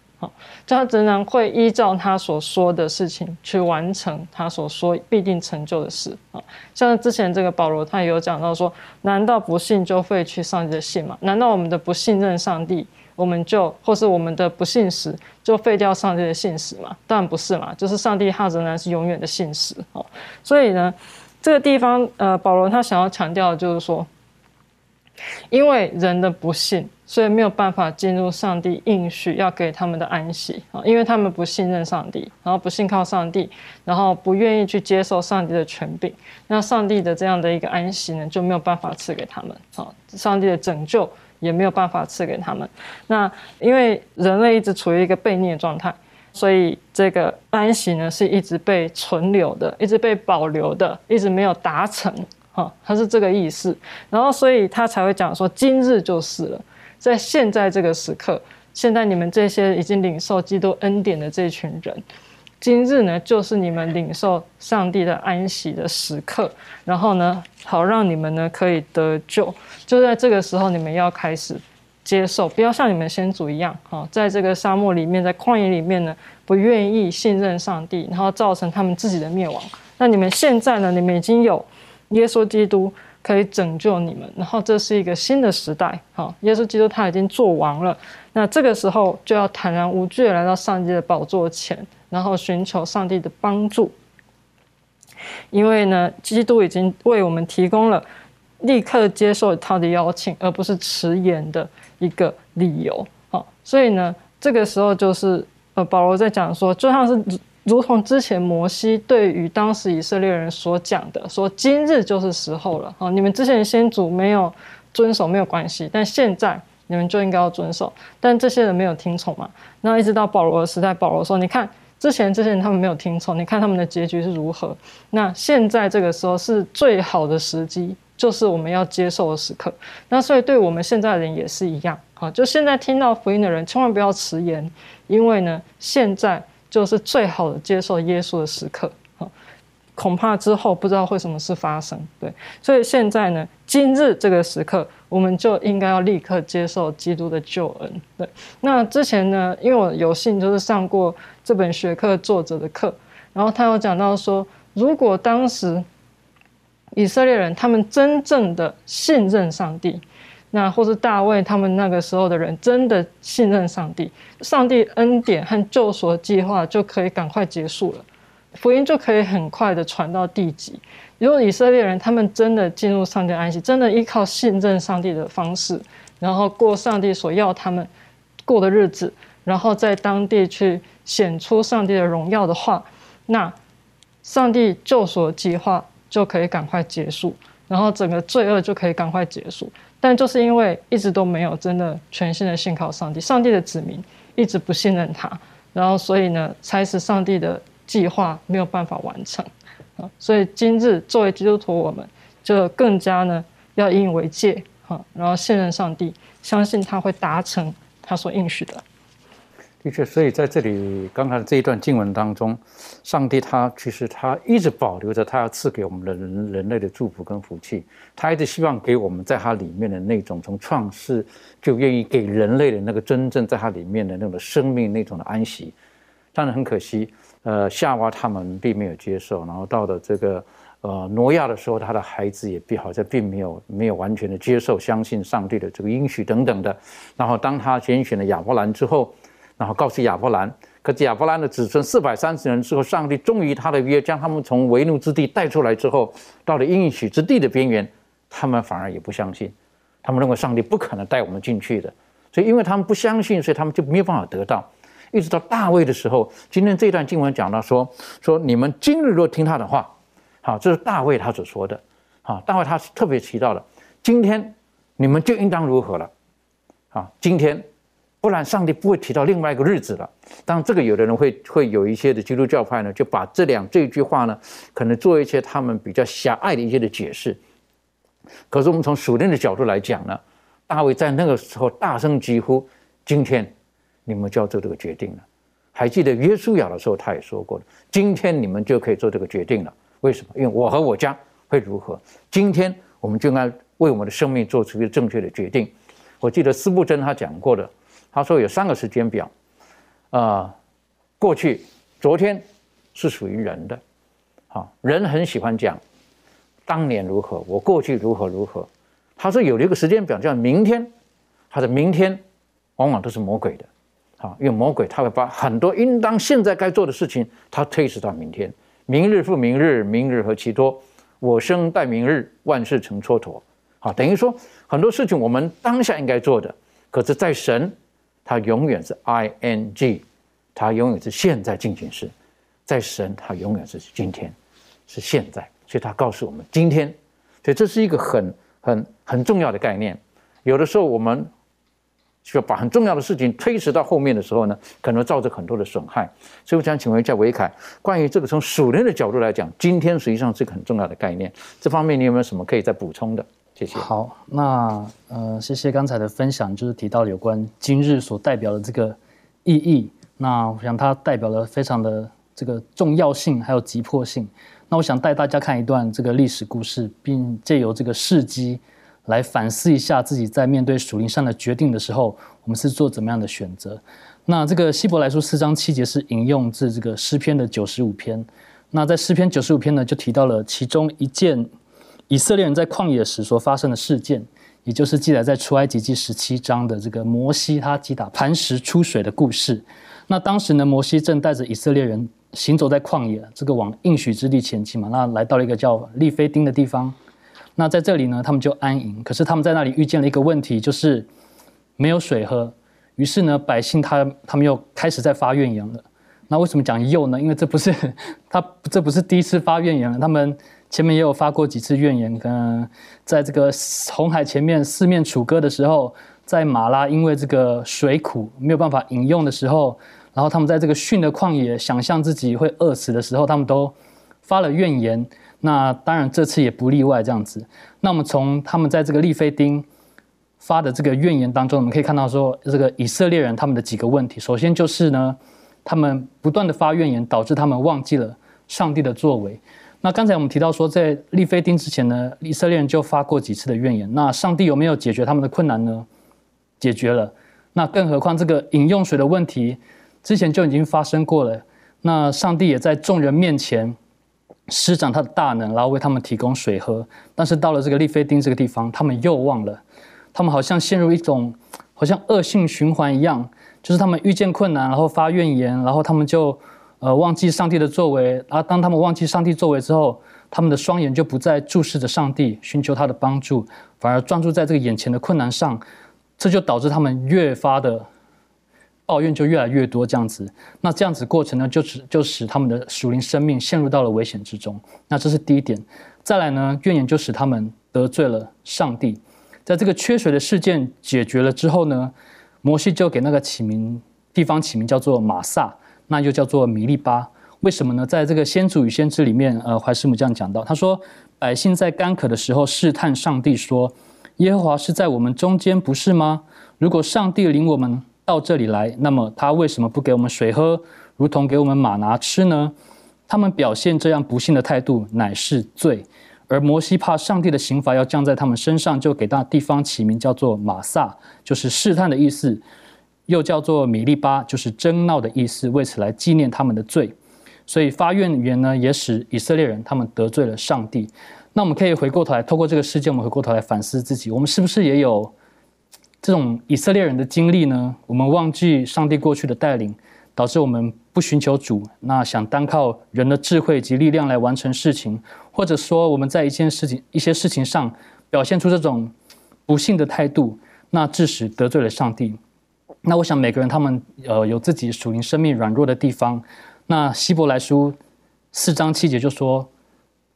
就他仍然会依照他所说的事情去完成他所说必定成就的事啊。像之前这个保罗，他也有讲到说：难道不信就废去上帝的信吗？难道我们的不信任上帝，我们就或是我们的不信实，就废掉上帝的信实吗？当然不是嘛，就是上帝他仍然是永远的信实啊。所以呢，这个地方呃，保罗他想要强调的就是说，因为人的不信。所以没有办法进入上帝应许要给他们的安息啊，因为他们不信任上帝，然后不信靠上帝，然后不愿意去接受上帝的权柄，那上帝的这样的一个安息呢，就没有办法赐给他们啊，上帝的拯救也没有办法赐给他们。那因为人类一直处于一个悖逆的状态，所以这个安息呢是一直被存留的，一直被保留的，一直没有达成啊，他是这个意思。然后所以他才会讲说，今日就是了。在现在这个时刻，现在你们这些已经领受基督恩典的这群人，今日呢，就是你们领受上帝的安息的时刻。然后呢，好让你们呢可以得救。就在这个时候，你们要开始接受，不要像你们先祖一样，哈，在这个沙漠里面，在旷野里面呢，不愿意信任上帝，然后造成他们自己的灭亡。那你们现在呢？你们已经有耶稣基督可以拯救你们，然后这是一个新的时代，哈，耶稣基督他已经做完了。那这个时候就要坦然无惧的来到上帝的宝座前，然后寻求上帝的帮助，因为呢，基督已经为我们提供了立刻接受他的邀请，而不是迟延的。一个理由，好，所以呢，这个时候就是呃，保罗在讲说，就像是如同之前摩西对于当时以色列人所讲的，说今日就是时候了，好，你们之前先祖没有遵守没有关系，但现在你们就应该要遵守，但这些人没有听从嘛，那一直到保罗的时代，保罗说，你看之前这些人他们没有听从，你看他们的结局是如何，那现在这个时候是最好的时机。就是我们要接受的时刻，那所以对我们现在的人也是一样，好，就现在听到福音的人千万不要迟延，因为呢，现在就是最好的接受耶稣的时刻，好，恐怕之后不知道会什么事发生，对，所以现在呢，今日这个时刻，我们就应该要立刻接受基督的救恩，对，那之前呢，因为我有幸就是上过这本学科作者的课，然后他有讲到说，如果当时。以色列人，他们真正的信任上帝，那或是大卫他们那个时候的人，真的信任上帝，上帝恩典和救赎计划就可以赶快结束了，福音就可以很快的传到地极。如果以色列人他们真的进入上帝安息，真的依靠信任上帝的方式，然后过上帝所要他们过的日子，然后在当地去显出上帝的荣耀的话，那上帝救赎计划。就可以赶快结束，然后整个罪恶就可以赶快结束。但就是因为一直都没有真的全心的信靠上帝，上帝的子民一直不信任他，然后所以呢，才使上帝的计划没有办法完成啊。所以今日作为基督徒，我们就更加呢要引以为戒哈，然后信任上帝，相信他会达成他所应许的。的确，所以在这里刚才这一段经文当中，上帝他其实他一直保留着他要赐给我们的人人类的祝福跟福气，他一直希望给我们在他里面的那种从创世就愿意给人类的那个真正在他里面的那种生命那种的安息。但是很可惜，呃，夏娃他们并没有接受，然后到了这个呃挪亚的时候，他的孩子也并好像并没有没有完全的接受相信上帝的这个应许等等的。然后当他拣选了亚伯兰之后。然后告诉亚伯兰，可是亚伯兰的子孙四百三十人之后，上帝终于他的约将他们从为奴之地带出来之后，到了应许之地的边缘，他们反而也不相信，他们认为上帝不可能带我们进去的，所以因为他们不相信，所以他们就没有办法得到。一直到大卫的时候，今天这段经文讲到说说你们今日若听他的话，好，这是大卫他所说的，好，大卫他特别提到的，今天你们就应当如何了，好，今天。不然，上帝不会提到另外一个日子了。当然，这个有的人会会有一些的基督教派呢，就把这两这句话呢，可能做一些他们比较狭隘的一些的解释。可是，我们从属灵的角度来讲呢，大卫在那个时候大声疾呼：“今天你们就要做这个决定了。”还记得约书亚的时候，他也说过了：“今天你们就可以做这个决定了。”为什么？因为我和我家会如何？今天我们就应该为我们的生命做出一个正确的决定。我记得斯布真他讲过的。他说有三个时间表，啊，过去、昨天是属于人的，好，人很喜欢讲当年如何，我过去如何如何。他说有一个时间表叫明天，他的明天往往都是魔鬼的，好，因为魔鬼他会把很多应当现在该做的事情，他推迟到明天，明日复明日，明日何其多，我生待明日，万事成蹉跎。好，等于说很多事情我们当下应该做的，可是，在神。它永远是 I N G，它永远是现在进行时，在神，它永远是今天，是现在。所以它告诉我们今天，所以这是一个很很很重要的概念。有的时候我们需要把很重要的事情推迟到后面的时候呢，可能造成很多的损害。所以我想请问一下维凯，关于这个从属灵的角度来讲，今天实际上是一个很重要的概念。这方面你有没有什么可以再补充的？谢谢。好，那呃，谢谢刚才的分享，就是提到有关今日所代表的这个意义。那我想它代表了非常的这个重要性，还有急迫性。那我想带大家看一段这个历史故事，并借由这个事迹来反思一下自己在面对属灵上的决定的时候，我们是做怎么样的选择。那这个希伯来书四章七节是引用自这个诗篇的九十五篇。那在诗篇九十五篇呢，就提到了其中一件以色列人在旷野时所发生的事件，也就是记载在出埃及记十七章的这个摩西他击打磐石出水的故事。那当时呢，摩西正带着以色列人行走在旷野，这个往应许之地前进嘛。那来到了一个叫利非丁的地方。那在这里呢，他们就安营。可是他们在那里遇见了一个问题，就是没有水喝。于是呢，百姓他他们又开始在发怨言了。那为什么讲又呢？因为这不是 他这不是第一次发怨言了，他们前面也有发过几次怨言。跟在这个红海前面四面楚歌的时候，在马拉因为这个水苦没有办法饮用的时候，然后他们在这个训的旷野想象自己会饿死的时候，他们都发了怨言。那当然，这次也不例外，这样子。那我们从他们在这个利非丁发的这个怨言当中，我们可以看到说，这个以色列人他们的几个问题。首先就是呢，他们不断的发怨言，导致他们忘记了上帝的作为。那刚才我们提到说，在利非丁之前呢，以色列人就发过几次的怨言。那上帝有没有解决他们的困难呢？解决了。那更何况这个饮用水的问题，之前就已经发生过了。那上帝也在众人面前。施展他的大能，然后为他们提供水喝。但是到了这个利菲丁这个地方，他们又忘了，他们好像陷入一种好像恶性循环一样，就是他们遇见困难，然后发怨言，然后他们就呃忘记上帝的作为。然后当他们忘记上帝作为之后，他们的双眼就不再注视着上帝，寻求他的帮助，反而专注在这个眼前的困难上，这就导致他们越发的。抱怨就越来越多，这样子，那这样子过程呢，就使就使他们的属灵生命陷入到了危险之中。那这是第一点。再来呢，怨言就使他们得罪了上帝。在这个缺水的事件解决了之后呢，摩西就给那个起名地方起名叫做马萨，那又叫做米利巴。为什么呢？在这个先祖与先知里面，呃，怀师母这样讲到，他说：百姓在干渴的时候试探上帝，说：耶和华是在我们中间，不是吗？如果上帝领我们。到这里来，那么他为什么不给我们水喝，如同给我们马拿吃呢？他们表现这样不幸的态度，乃是罪。而摩西怕上帝的刑罚要降在他们身上，就给那地方起名叫做马萨，就是试探的意思；又叫做米利巴，就是争闹的意思，为此来纪念他们的罪。所以发怨言呢，也使以色列人他们得罪了上帝。那我们可以回过头来，透过这个事件，我们回过头来反思自己，我们是不是也有？这种以色列人的经历呢，我们忘记上帝过去的带领，导致我们不寻求主，那想单靠人的智慧及力量来完成事情，或者说我们在一件事情、一些事情上表现出这种不幸的态度，那致使得罪了上帝。那我想每个人他们呃有自己属灵生命软弱的地方。那希伯来书四章七节就说：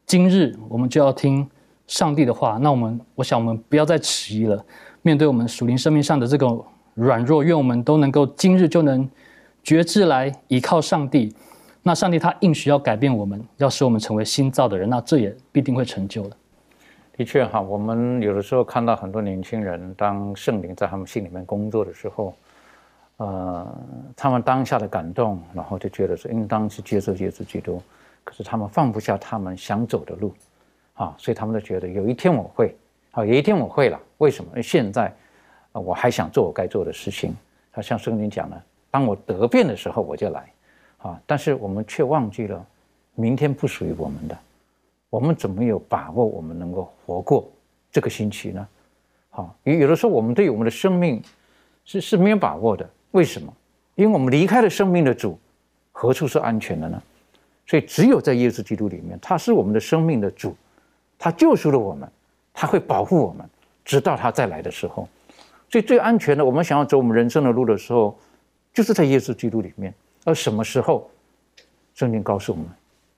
今日我们就要听上帝的话。那我们我想我们不要再迟疑了。面对我们属灵生命上的这个软弱，愿我们都能够今日就能觉知来依靠上帝。那上帝他应许要改变我们，要使我们成为新造的人，那这也必定会成就的。的确哈，我们有的时候看到很多年轻人，当圣灵在他们心里面工作的时候，呃，他们当下的感动，然后就觉得说应当去接受耶稣基督，可是他们放不下他们想走的路，啊，所以他们都觉得有一天我会。啊，有一天我会了。为什么？因为现在，我还想做我该做的事情。他像圣经讲的，当我得变的时候，我就来。啊，但是我们却忘记了，明天不属于我们的。我们怎么有把握我们能够活过这个星期呢？好，有有的时候我们对我们的生命是是没有把握的。为什么？因为我们离开了生命的主，何处是安全的呢？所以只有在耶稣基督里面，他是我们的生命的主，他救赎了我们。他会保护我们，直到他再来的时候。所以最安全的，我们想要走我们人生的路的时候，就是在耶稣基督里面。而什么时候？圣经告诉我们，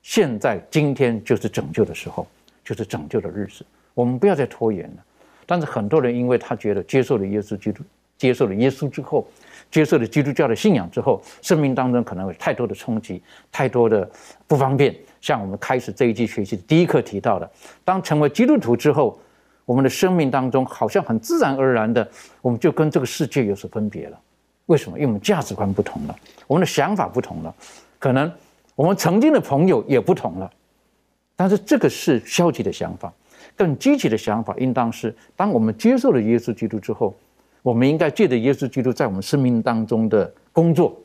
现在今天就是拯救的时候，就是拯救的日子。我们不要再拖延了。但是很多人因为他觉得接受了耶稣基督，接受了耶稣之后，接受了基督教的信仰之后，生命当中可能有太多的冲击，太多的不方便。像我们开始这一季学习的第一课提到的，当成为基督徒之后。我们的生命当中，好像很自然而然的，我们就跟这个世界有所分别了。为什么？因为我们价值观不同了，我们的想法不同了，可能我们曾经的朋友也不同了。但是这个是消极的想法。更积极的想法应当是：当我们接受了耶稣基督之后，我们应该借着耶稣基督在我们生命当中的工作，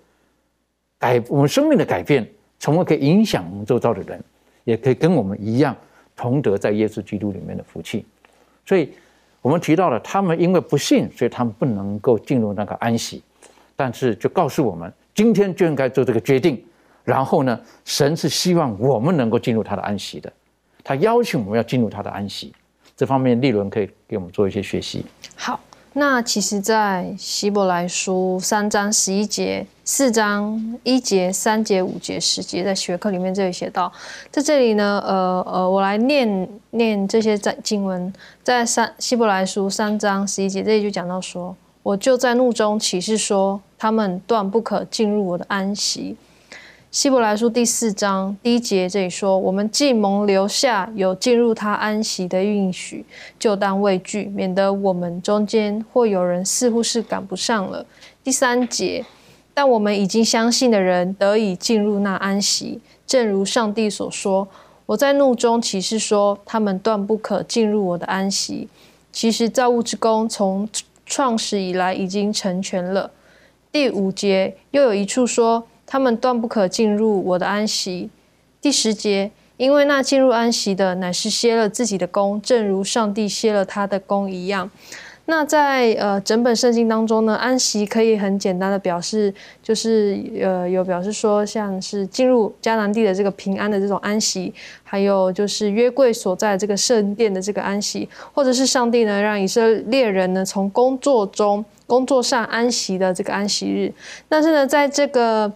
改我们生命的改变，从而可以影响我们周遭的人，也可以跟我们一样同得在耶稣基督里面的福气。所以，我们提到了他们因为不信，所以他们不能够进入那个安息。但是，就告诉我们，今天就应该做这个决定。然后呢，神是希望我们能够进入他的安息的，他邀请我们要进入他的安息。这方面，利伦可以给我们做一些学习。好，那其实，在希伯来书三章十一节、四章一节、三节、五节、十节，在学课里面这里写到，在这里呢，呃呃，我来念念这些在经文，在三希伯来书三章十一节这里就讲到说，我就在怒中起誓说，他们断不可进入我的安息。希伯来书第四章第一节这里说：“我们既蒙留下有进入他安息的允许，就当畏惧，免得我们中间或有人似乎是赶不上了。”第三节：“但我们已经相信的人得以进入那安息，正如上帝所说：我在怒中起誓说，他们断不可进入我的安息。其实造物之功从创始以来已经成全了。”第五节又有一处说。他们断不可进入我的安息。第十节，因为那进入安息的乃是歇了自己的功，正如上帝歇了他的功一样。那在呃整本圣经当中呢，安息可以很简单的表示，就是呃有表示说，像是进入迦南地的这个平安的这种安息，还有就是约柜所在这个圣殿的这个安息，或者是上帝呢让以色列人呢从工作中工作上安息的这个安息日。但是呢，在这个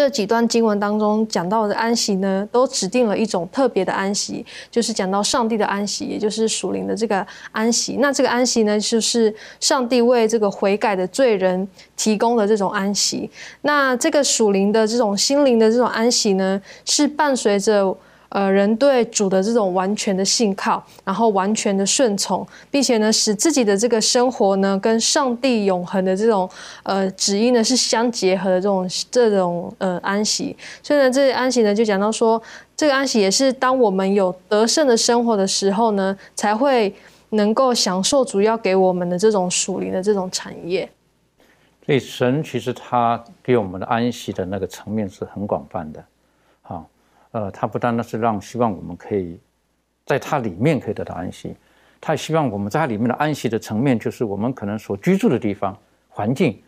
这几段经文当中讲到的安息呢，都指定了一种特别的安息，就是讲到上帝的安息，也就是属灵的这个安息。那这个安息呢，就是上帝为这个悔改的罪人提供的这种安息。那这个属灵的这种心灵的这种安息呢，是伴随着。呃，人对主的这种完全的信靠，然后完全的顺从，并且呢，使自己的这个生活呢，跟上帝永恒的这种呃旨意呢是相结合的这种这种呃安息。所以呢，这安息呢就讲到说，这个安息也是当我们有得胜的生活的时候呢，才会能够享受主要给我们的这种属灵的这种产业。所以神其实他给我们的安息的那个层面是很广泛的，呃，他不单单是让希望我们可以在它里面可以得到安息，他希望我们在它里面的安息的层面，就是我们可能所居住的地方环境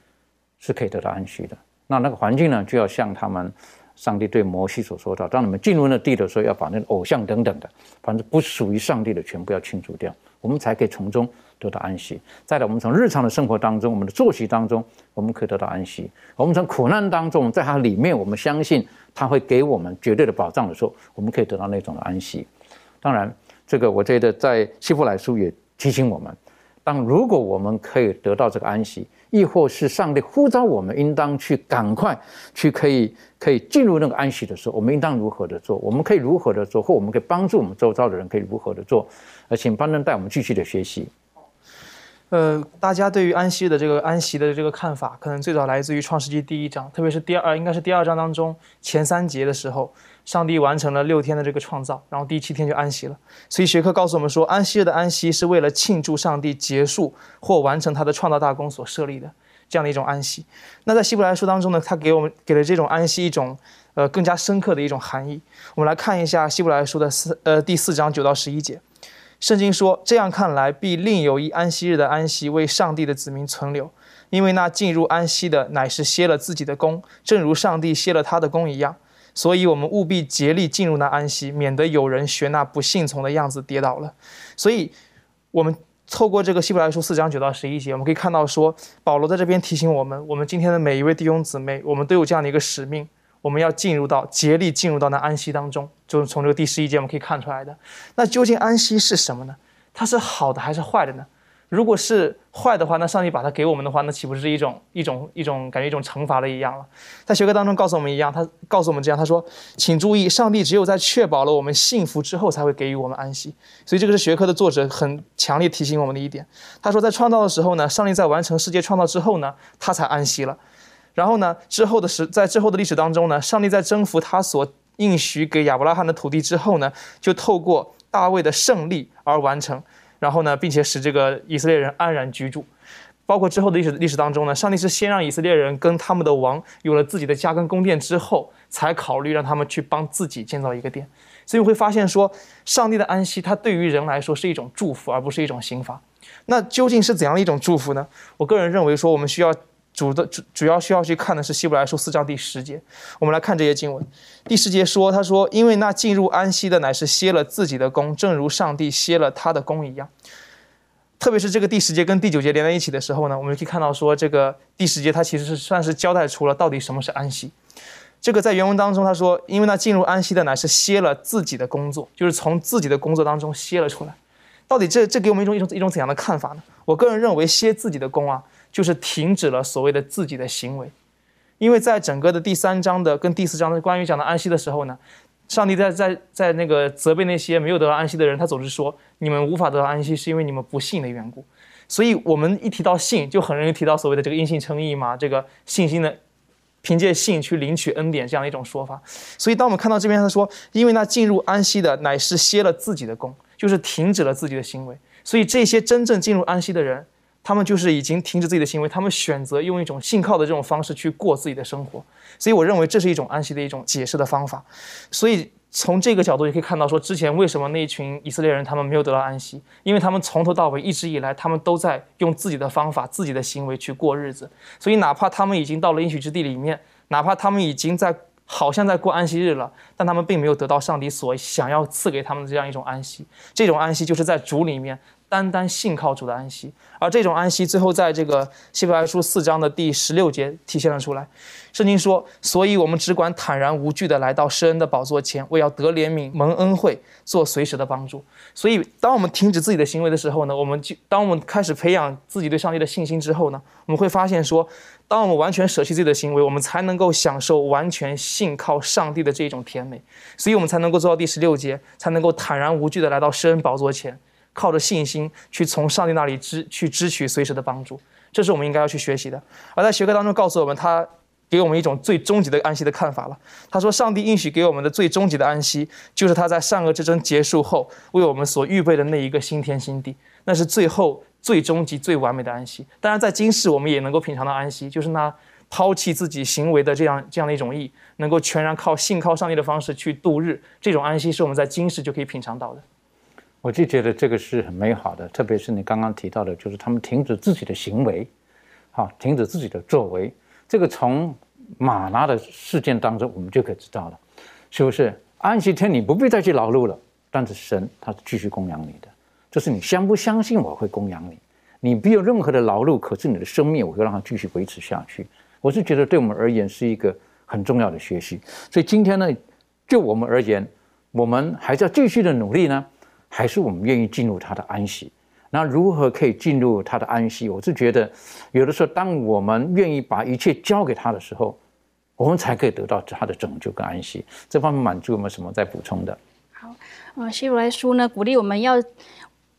是可以得到安息的。那那个环境呢，就要像他们上帝对摩西所说的，当你们进入那地的时候，要把那个偶像等等的，反正不属于上帝的全部要清除掉，我们才可以从中得到安息。再来，我们从日常的生活当中，我们的作息当中，我们可以得到安息。我们从苦难当中，在它里面，我们相信。他会给我们绝对的保障的时候，我们可以得到那种的安息。当然，这个我觉得在希伯来书也提醒我们：当如果我们可以得到这个安息，亦或是上帝呼召我们应当去赶快去可以可以进入那个安息的时候，我们应当如何的做？我们可以如何的做？或我们可以帮助我们周遭的人可以如何的做？而请班登带我们继续的学习。呃，大家对于安息的这个安息的这个看法，可能最早来自于创世纪第一章，特别是第二，应该是第二章当中前三节的时候，上帝完成了六天的这个创造，然后第七天就安息了。所以学科告诉我们说，安息日的安息是为了庆祝上帝结束或完成他的创造大功所设立的这样的一种安息。那在希伯来书当中呢，他给我们给了这种安息一种呃更加深刻的一种含义。我们来看一下希伯来书的四呃第四章九到十一节。圣经说：“这样看来，必另有一安息日的安息为上帝的子民存留，因为那进入安息的乃是歇了自己的功，正如上帝歇了他的功一样。所以，我们务必竭力进入那安息，免得有人学那不信从的样子跌倒了。所以，我们透过这个希伯来书四章九到十一节，我们可以看到说，保罗在这边提醒我们：我们今天的每一位弟兄姊妹，我们都有这样的一个使命。”我们要进入到竭力进入到那安息当中，就是从这个第十一节我们可以看出来的。那究竟安息是什么呢？它是好的还是坏的呢？如果是坏的话，那上帝把它给我们的话，那岂不是一种一种一种感觉一种惩罚了一样了？在学科当中告诉我们一样，他告诉我们这样，他说：“请注意，上帝只有在确保了我们幸福之后，才会给予我们安息。”所以这个是学科的作者很强烈提醒我们的一点。他说，在创造的时候呢，上帝在完成世界创造之后呢，他才安息了。然后呢？之后的时，在之后的历史当中呢，上帝在征服他所应许给亚伯拉罕的土地之后呢，就透过大卫的胜利而完成，然后呢，并且使这个以色列人安然居住。包括之后的历史历史当中呢，上帝是先让以色列人跟他们的王有了自己的家跟宫殿之后，才考虑让他们去帮自己建造一个殿。所以会发现说，上帝的安息，它对于人来说是一种祝福，而不是一种刑罚。那究竟是怎样的一种祝福呢？我个人认为说，我们需要主的主主要需要去看的是希伯来书四章第十节。我们来看这些经文。第十节说，他说：“因为那进入安息的乃是歇了自己的功，正如上帝歇了他的功一样。”特别是这个第十节跟第九节连在一起的时候呢，我们可以看到说，这个第十节它其实是算是交代出了到底什么是安息。这个在原文当中他说：“因为那进入安息的乃是歇了自己的工作，就是从自己的工作当中歇了出来。”到底这这给我们一种一种一种怎样的看法呢？我个人认为歇自己的功啊，就是停止了所谓的自己的行为，因为在整个的第三章的跟第四章的关于讲的安息的时候呢，上帝在在在那个责备那些没有得到安息的人，他总是说你们无法得到安息是因为你们不信的缘故。所以我们一提到信，就很容易提到所谓的这个因信称义嘛，这个信心的凭借信去领取恩典这样的一种说法。所以当我们看到这边他说，因为那进入安息的乃是歇了自己的功。就是停止了自己的行为，所以这些真正进入安息的人，他们就是已经停止自己的行为，他们选择用一种信靠的这种方式去过自己的生活。所以我认为这是一种安息的一种解释的方法。所以从这个角度也可以看到，说之前为什么那一群以色列人他们没有得到安息，因为他们从头到尾一直以来他们都在用自己的方法、自己的行为去过日子。所以哪怕他们已经到了应许之地里面，哪怕他们已经在。好像在过安息日了，但他们并没有得到上帝所想要赐给他们的这样一种安息。这种安息就是在主里面单单信靠主的安息。而这种安息最后在这个希伯来书四章的第十六节体现了出来。圣经说：“所以我们只管坦然无惧地来到施恩的宝座前，为要得怜悯、蒙恩惠、做随时的帮助。”所以，当我们停止自己的行为的时候呢，我们就当我们开始培养自己对上帝的信心之后呢，我们会发现说。当我们完全舍弃自己的行为，我们才能够享受完全信靠上帝的这一种甜美，所以我们才能够做到第十六节，才能够坦然无惧的来到施恩宝座前，靠着信心去从上帝那里支去支取随时的帮助。这是我们应该要去学习的。而在学科当中告诉我们，他给我们一种最终极的安息的看法了。他说，上帝应许给我们的最终极的安息，就是他在善恶之争结束后为我们所预备的那一个新天新地，那是最后。最终极、最完美的安息。当然，在今世我们也能够品尝到安息，就是那抛弃自己行为的这样这样的一种意，能够全然靠信靠上帝的方式去度日。这种安息是我们在今世就可以品尝到的。我就觉得这个是很美好的，特别是你刚刚提到的，就是他们停止自己的行为，好，停止自己的作为。这个从马拿的事件当中，我们就可以知道了，是不是？安息天你不必再去劳碌了，但是神他是继续供养你的。就是你相不相信我会供养你？你没有任何的劳碌，可是你的生命我会让它继续维持下去。我是觉得对我们而言是一个很重要的学习。所以今天呢，就我们而言，我们还是要继续的努力呢，还是我们愿意进入他的安息？那如何可以进入他的安息？我是觉得，有的时候当我们愿意把一切交给他的时候，我们才可以得到他的拯救跟安息。这方面满足有没有什么再补充的？好，嗯，希伯来书呢鼓励我们要。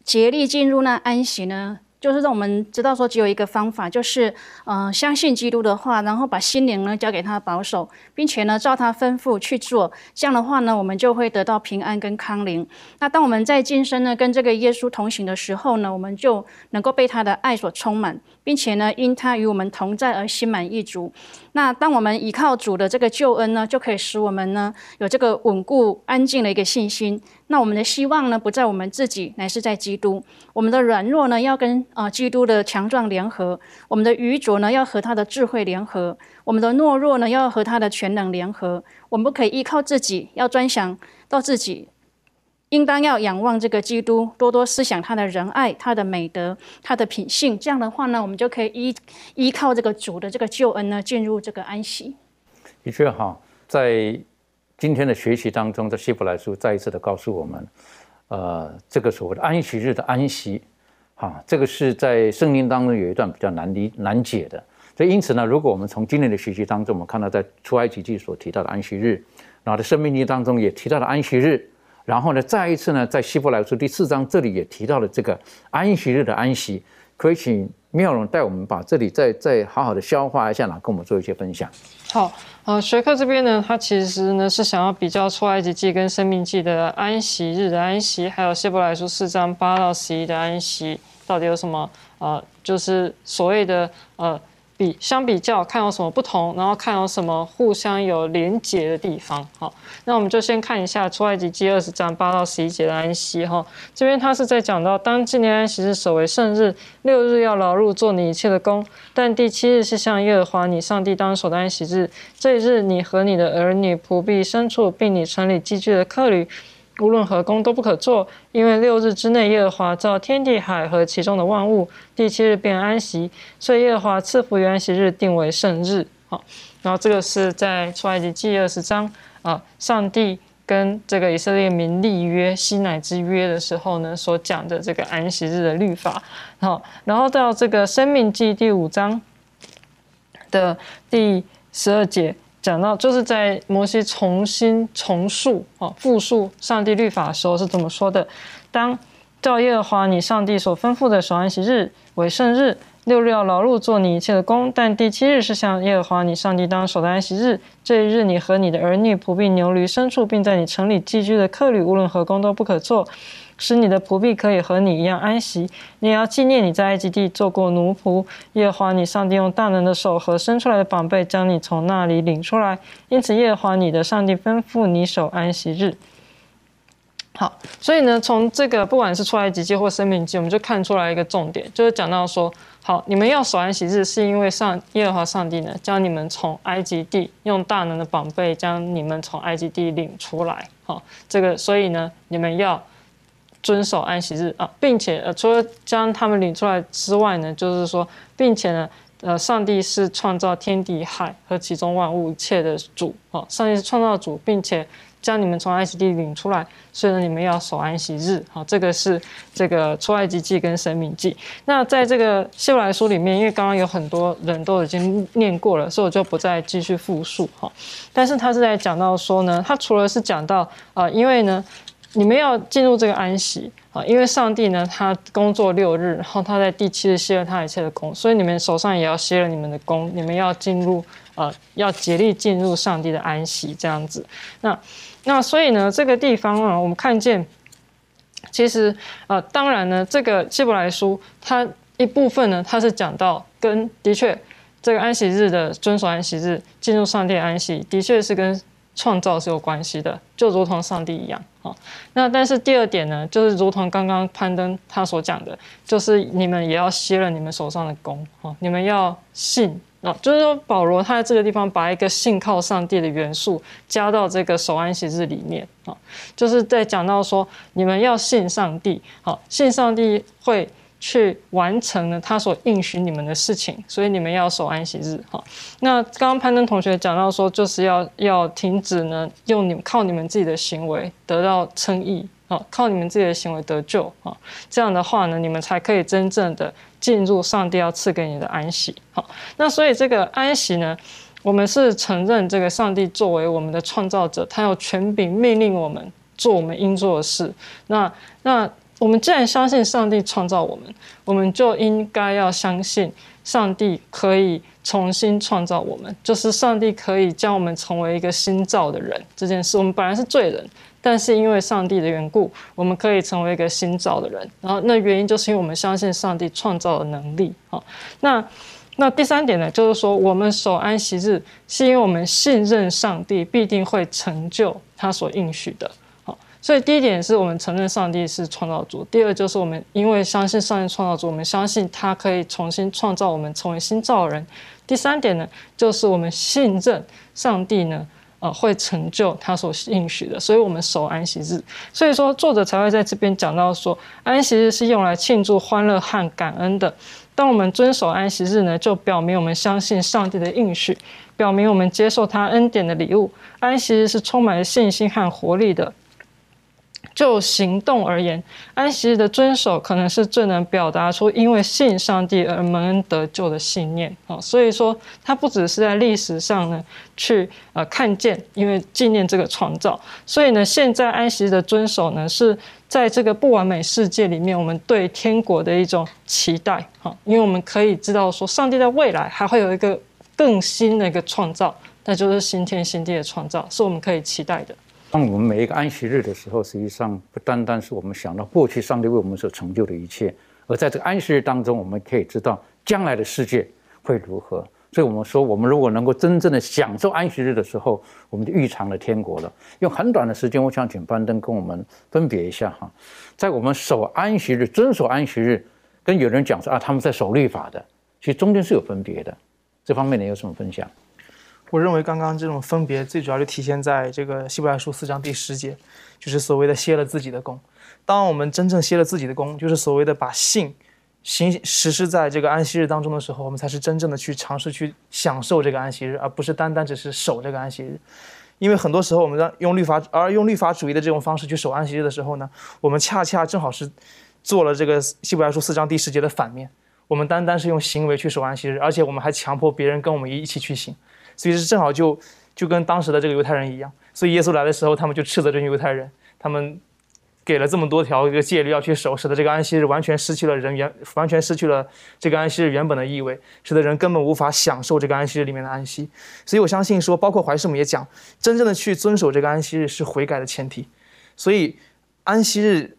竭力进入那安息呢，就是让我们知道说，只有一个方法，就是呃，相信基督的话，然后把心灵呢交给他保守，并且呢照他吩咐去做。这样的话呢，我们就会得到平安跟康宁。那当我们在今生呢跟这个耶稣同行的时候呢，我们就能够被他的爱所充满，并且呢因他与我们同在而心满意足。那当我们依靠主的这个救恩呢，就可以使我们呢有这个稳固安静的一个信心。那我们的希望呢，不在我们自己，乃是在基督。我们的软弱呢，要跟啊基督的强壮联合；我们的愚拙呢，要和他的智慧联合；我们的懦弱呢，要和他的全能联合。我们不可以依靠自己，要专想到自己，应当要仰望这个基督，多多思想他的仁爱、他的美德、他的品性。这样的话呢，我们就可以依依靠这个主的这个救恩呢，进入这个安息。的确哈，在。今天的学习当中，在希伯来书再一次的告诉我们，呃，这个所谓的安息日的安息，哈，这个是在圣经当中有一段比较难理难解的。所以因此呢，如果我们从今天的学习当中，我们看到在出埃及记所提到的安息日，然后在生命记当中也提到了安息日，然后呢，再一次呢，在希伯来书第四章这里也提到了这个安息日的安息，可以请妙容带我们把这里再再好好的消化一下，呢，跟我们做一些分享。好，呃，学科这边呢，它其实呢是想要比较出埃及记跟生命记的安息日的安息，还有希伯来书四章八到十一的安息，到底有什么？呃，就是所谓的呃。相比较看有什么不同，然后看有什么互相有连结的地方。好，那我们就先看一下出埃及记二十章八到十一节的安息。哈，这边他是在讲到，当纪念安息日守为圣日，六日要劳碌做你一切的工，但第七日是向耶和华你上帝当守的安息日。这一日，你和你的儿女、仆婢、牲畜，并你城里寄居的客旅。无论何工都不可做，因为六日之内耶和华造天地海和其中的万物，第七日便安息，所以耶和华赐福于安息日，定为圣日。好，然后这个是在出埃及记二十章啊，上帝跟这个以色列民立约西乃之约的时候呢，所讲的这个安息日的律法。好，然后到这个生命记第五章的第十二节。讲到就是在摩西重新重述啊复述上帝律法的时候是怎么说的？当照耶和华你上帝所吩咐的守安息日为圣日，六日要劳碌做你一切的工，但第七日是向耶和华你上帝当守的安息日。这一日你和你的儿女、仆婢、牛驴、牲畜，并在你城里寄居的客旅，无论何工都不可做。使你的仆婢可以和你一样安息，你也要纪念你在埃及地做过奴仆。耶和华你上帝用大能的手和伸出来的膀臂将你从那里领出来，因此耶和华你的上帝吩咐你守安息日。好，所以呢，从这个不管是出埃及记或生命记，我们就看出来一个重点，就是讲到说，好，你们要守安息日，是因为上耶和华上帝呢将你们从埃及地用大能的膀臂将你们从埃及地领出来。好，这个所以呢，你们要。遵守安息日啊，并且呃，除了将他们领出来之外呢，就是说，并且呢，呃，上帝是创造天地海和其中万物一切的主啊，上帝是创造主，并且将你们从埃及地领出来，所以呢，你们要守安息日好，这个是这个出埃及记跟神明记。那在这个希伯来书里面，因为刚刚有很多人都已经念过了，所以我就不再继续复述哈。但是他是在讲到说呢，他除了是讲到啊，因为呢。你们要进入这个安息啊，因为上帝呢，他工作六日，然后他在第七日歇了他一切的工，所以你们手上也要歇了你们的工，你们要进入呃，要竭力进入上帝的安息这样子。那那所以呢，这个地方啊，我们看见，其实呃，当然呢，这个希伯来书它一部分呢，它是讲到跟的确这个安息日的遵守安息日，进入上帝安息，的确是跟。创造是有关系的，就如同上帝一样啊。那但是第二点呢，就是如同刚刚攀登他所讲的，就是你们也要歇了你们手上的弓啊，你们要信啊，就是说保罗他在这个地方把一个信靠上帝的元素加到这个守安息日里面啊，就是在讲到说你们要信上帝，好，信上帝会。去完成了他所应许你们的事情，所以你们要守安息日哈。那刚刚攀登同学讲到说，就是要要停止呢，用你们靠你们自己的行为得到称义啊，靠你们自己的行为得救啊。这样的话呢，你们才可以真正的进入上帝要赐给你的安息。好，那所以这个安息呢，我们是承认这个上帝作为我们的创造者，他有权柄命令我们做我们应做的事。那那。我们既然相信上帝创造我们，我们就应该要相信上帝可以重新创造我们，就是上帝可以将我们成为一个新造的人。这件事，我们本来是罪人，但是因为上帝的缘故，我们可以成为一个新造的人。然后，那原因就是因为我们相信上帝创造的能力。好，那那第三点呢，就是说我们守安息日，是因为我们信任上帝必定会成就他所应许的。所以第一点是我们承认上帝是创造主，第二就是我们因为相信上帝创造主，我们相信他可以重新创造我们成为新造人。第三点呢，就是我们信任上帝呢，呃，会成就他所应许的，所以我们守安息日。所以说作者才会在这边讲到说，安息日是用来庆祝欢乐和感恩的。当我们遵守安息日呢，就表明我们相信上帝的应许，表明我们接受他恩典的礼物。安息日是充满了信心和活力的。就行动而言，安息日的遵守可能是最能表达出因为信上帝而蒙恩得救的信念啊。所以说，它不只是在历史上呢去呃看见，因为纪念这个创造，所以呢，现在安息日的遵守呢是在这个不完美世界里面，我们对天国的一种期待哈。因为我们可以知道说，上帝在未来还会有一个更新的一个创造，那就是新天新地的创造，是我们可以期待的。当我们每一个安息日的时候，实际上不单单是我们想到过去上帝为我们所成就的一切，而在这个安息日当中，我们可以知道将来的世界会如何。所以，我们说，我们如果能够真正的享受安息日的时候，我们就预尝了天国了。用很短的时间，我想请班登跟我们分别一下哈，在我们守安息日、遵守安息日，跟有人讲说啊，他们在守律法的，其实中间是有分别的。这方面你有什么分享？我认为刚刚这种分别最主要就体现在这个希伯来书四章第十节，就是所谓的歇了自己的功。当我们真正歇了自己的功，就是所谓的把信行实施在这个安息日当中的时候，我们才是真正的去尝试去享受这个安息日，而不是单单只是守这个安息日。因为很多时候我们让用律法而用律法主义的这种方式去守安息日的时候呢，我们恰恰正好是做了这个希伯来书四章第十节的反面。我们单单是用行为去守安息日，而且我们还强迫别人跟我们一起去行。所以是正好就就跟当时的这个犹太人一样，所以耶稣来的时候，他们就斥责这些犹太人，他们给了这么多条一个戒律要去守，使得这个安息日完全失去了人原完全失去了这个安息日原本的意味，使得人根本无法享受这个安息日里面的安息。所以我相信说，包括怀师母也讲，真正的去遵守这个安息日是悔改的前提。所以安息日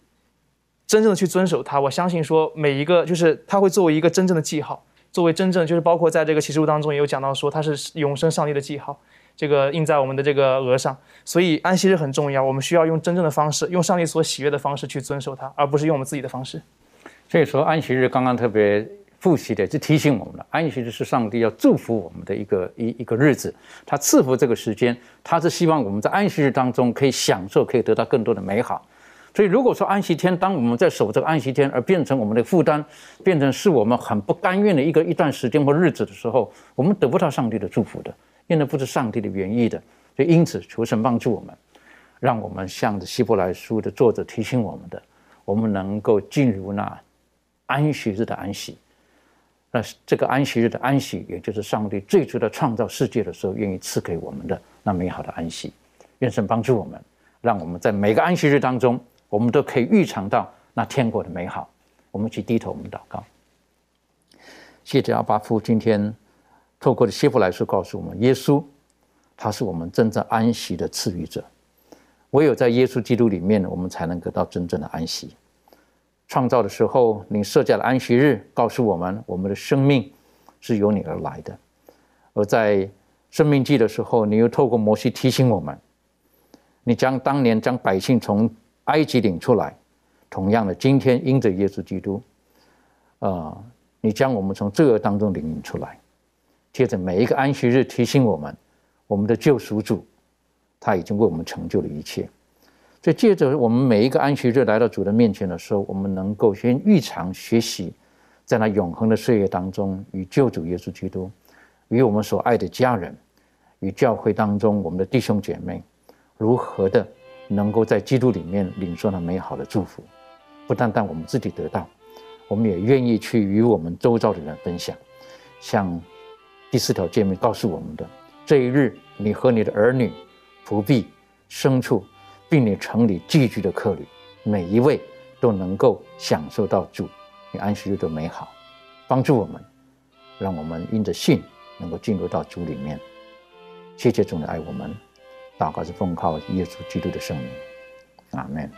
真正的去遵守它，我相信说每一个就是它会作为一个真正的记号。作为真正就是包括在这个启示录当中也有讲到说它是永生上帝的记号，这个印在我们的这个额上，所以安息日很重要，我们需要用真正的方式，用上帝所喜悦的方式去遵守它，而不是用我们自己的方式。所以说安息日刚刚特别复习的，就提醒我们了，安息日是上帝要祝福我们的一个一一个日子，他赐福这个时间，他是希望我们在安息日当中可以享受，可以得到更多的美好。所以，如果说安息天，当我们在守这个安息天，而变成我们的负担，变成是我们很不甘愿的一个一段时间或日子的时候，我们得不到上帝的祝福的，因为不是上帝的原意的。所以，因此求神帮助我们，让我们向着希伯来书的作者提醒我们的，我们能够进入那安息日的安息。那这个安息日的安息，也就是上帝最初的创造世界的时候，愿意赐给我们的那美好的安息。愿神帮助我们，让我们在每个安息日当中。我们都可以预尝到那天国的美好。我们去低头，我们祷告。谢谢阿巴夫今天透过的希伯来书告诉我们，耶稣他是我们真正安息的赐予者。唯有在耶稣基督里面，我们才能得到真正的安息。创造的时候，你设下了安息日，告诉我们我们的生命是由你而来的。而在生命记的时候，你又透过摩西提醒我们，你将当年将百姓从埃及领出来，同样的，今天因着耶稣基督，啊，你将我们从罪恶当中领出来。接着每一个安息日提醒我们，我们的救赎主他已经为我们成就了一切。所以借着我们每一个安息日来到主的面前的时候，我们能够先预尝学习，在那永恒的岁月当中，与救主耶稣基督，与我们所爱的家人，与教会当中我们的弟兄姐妹，如何的。能够在基督里面领受那美好的祝福，不单单我们自己得到，我们也愿意去与我们周遭的人分享。像第四条诫命告诉我们的，这一日，你和你的儿女、仆婢、牲畜，并你城里寄居的客旅，每一位都能够享受到主你安息日的美好，帮助我们，让我们因着信能够进入到主里面。谢谢主的爱我们。祷告是奉靠耶稣基督的圣名，阿门。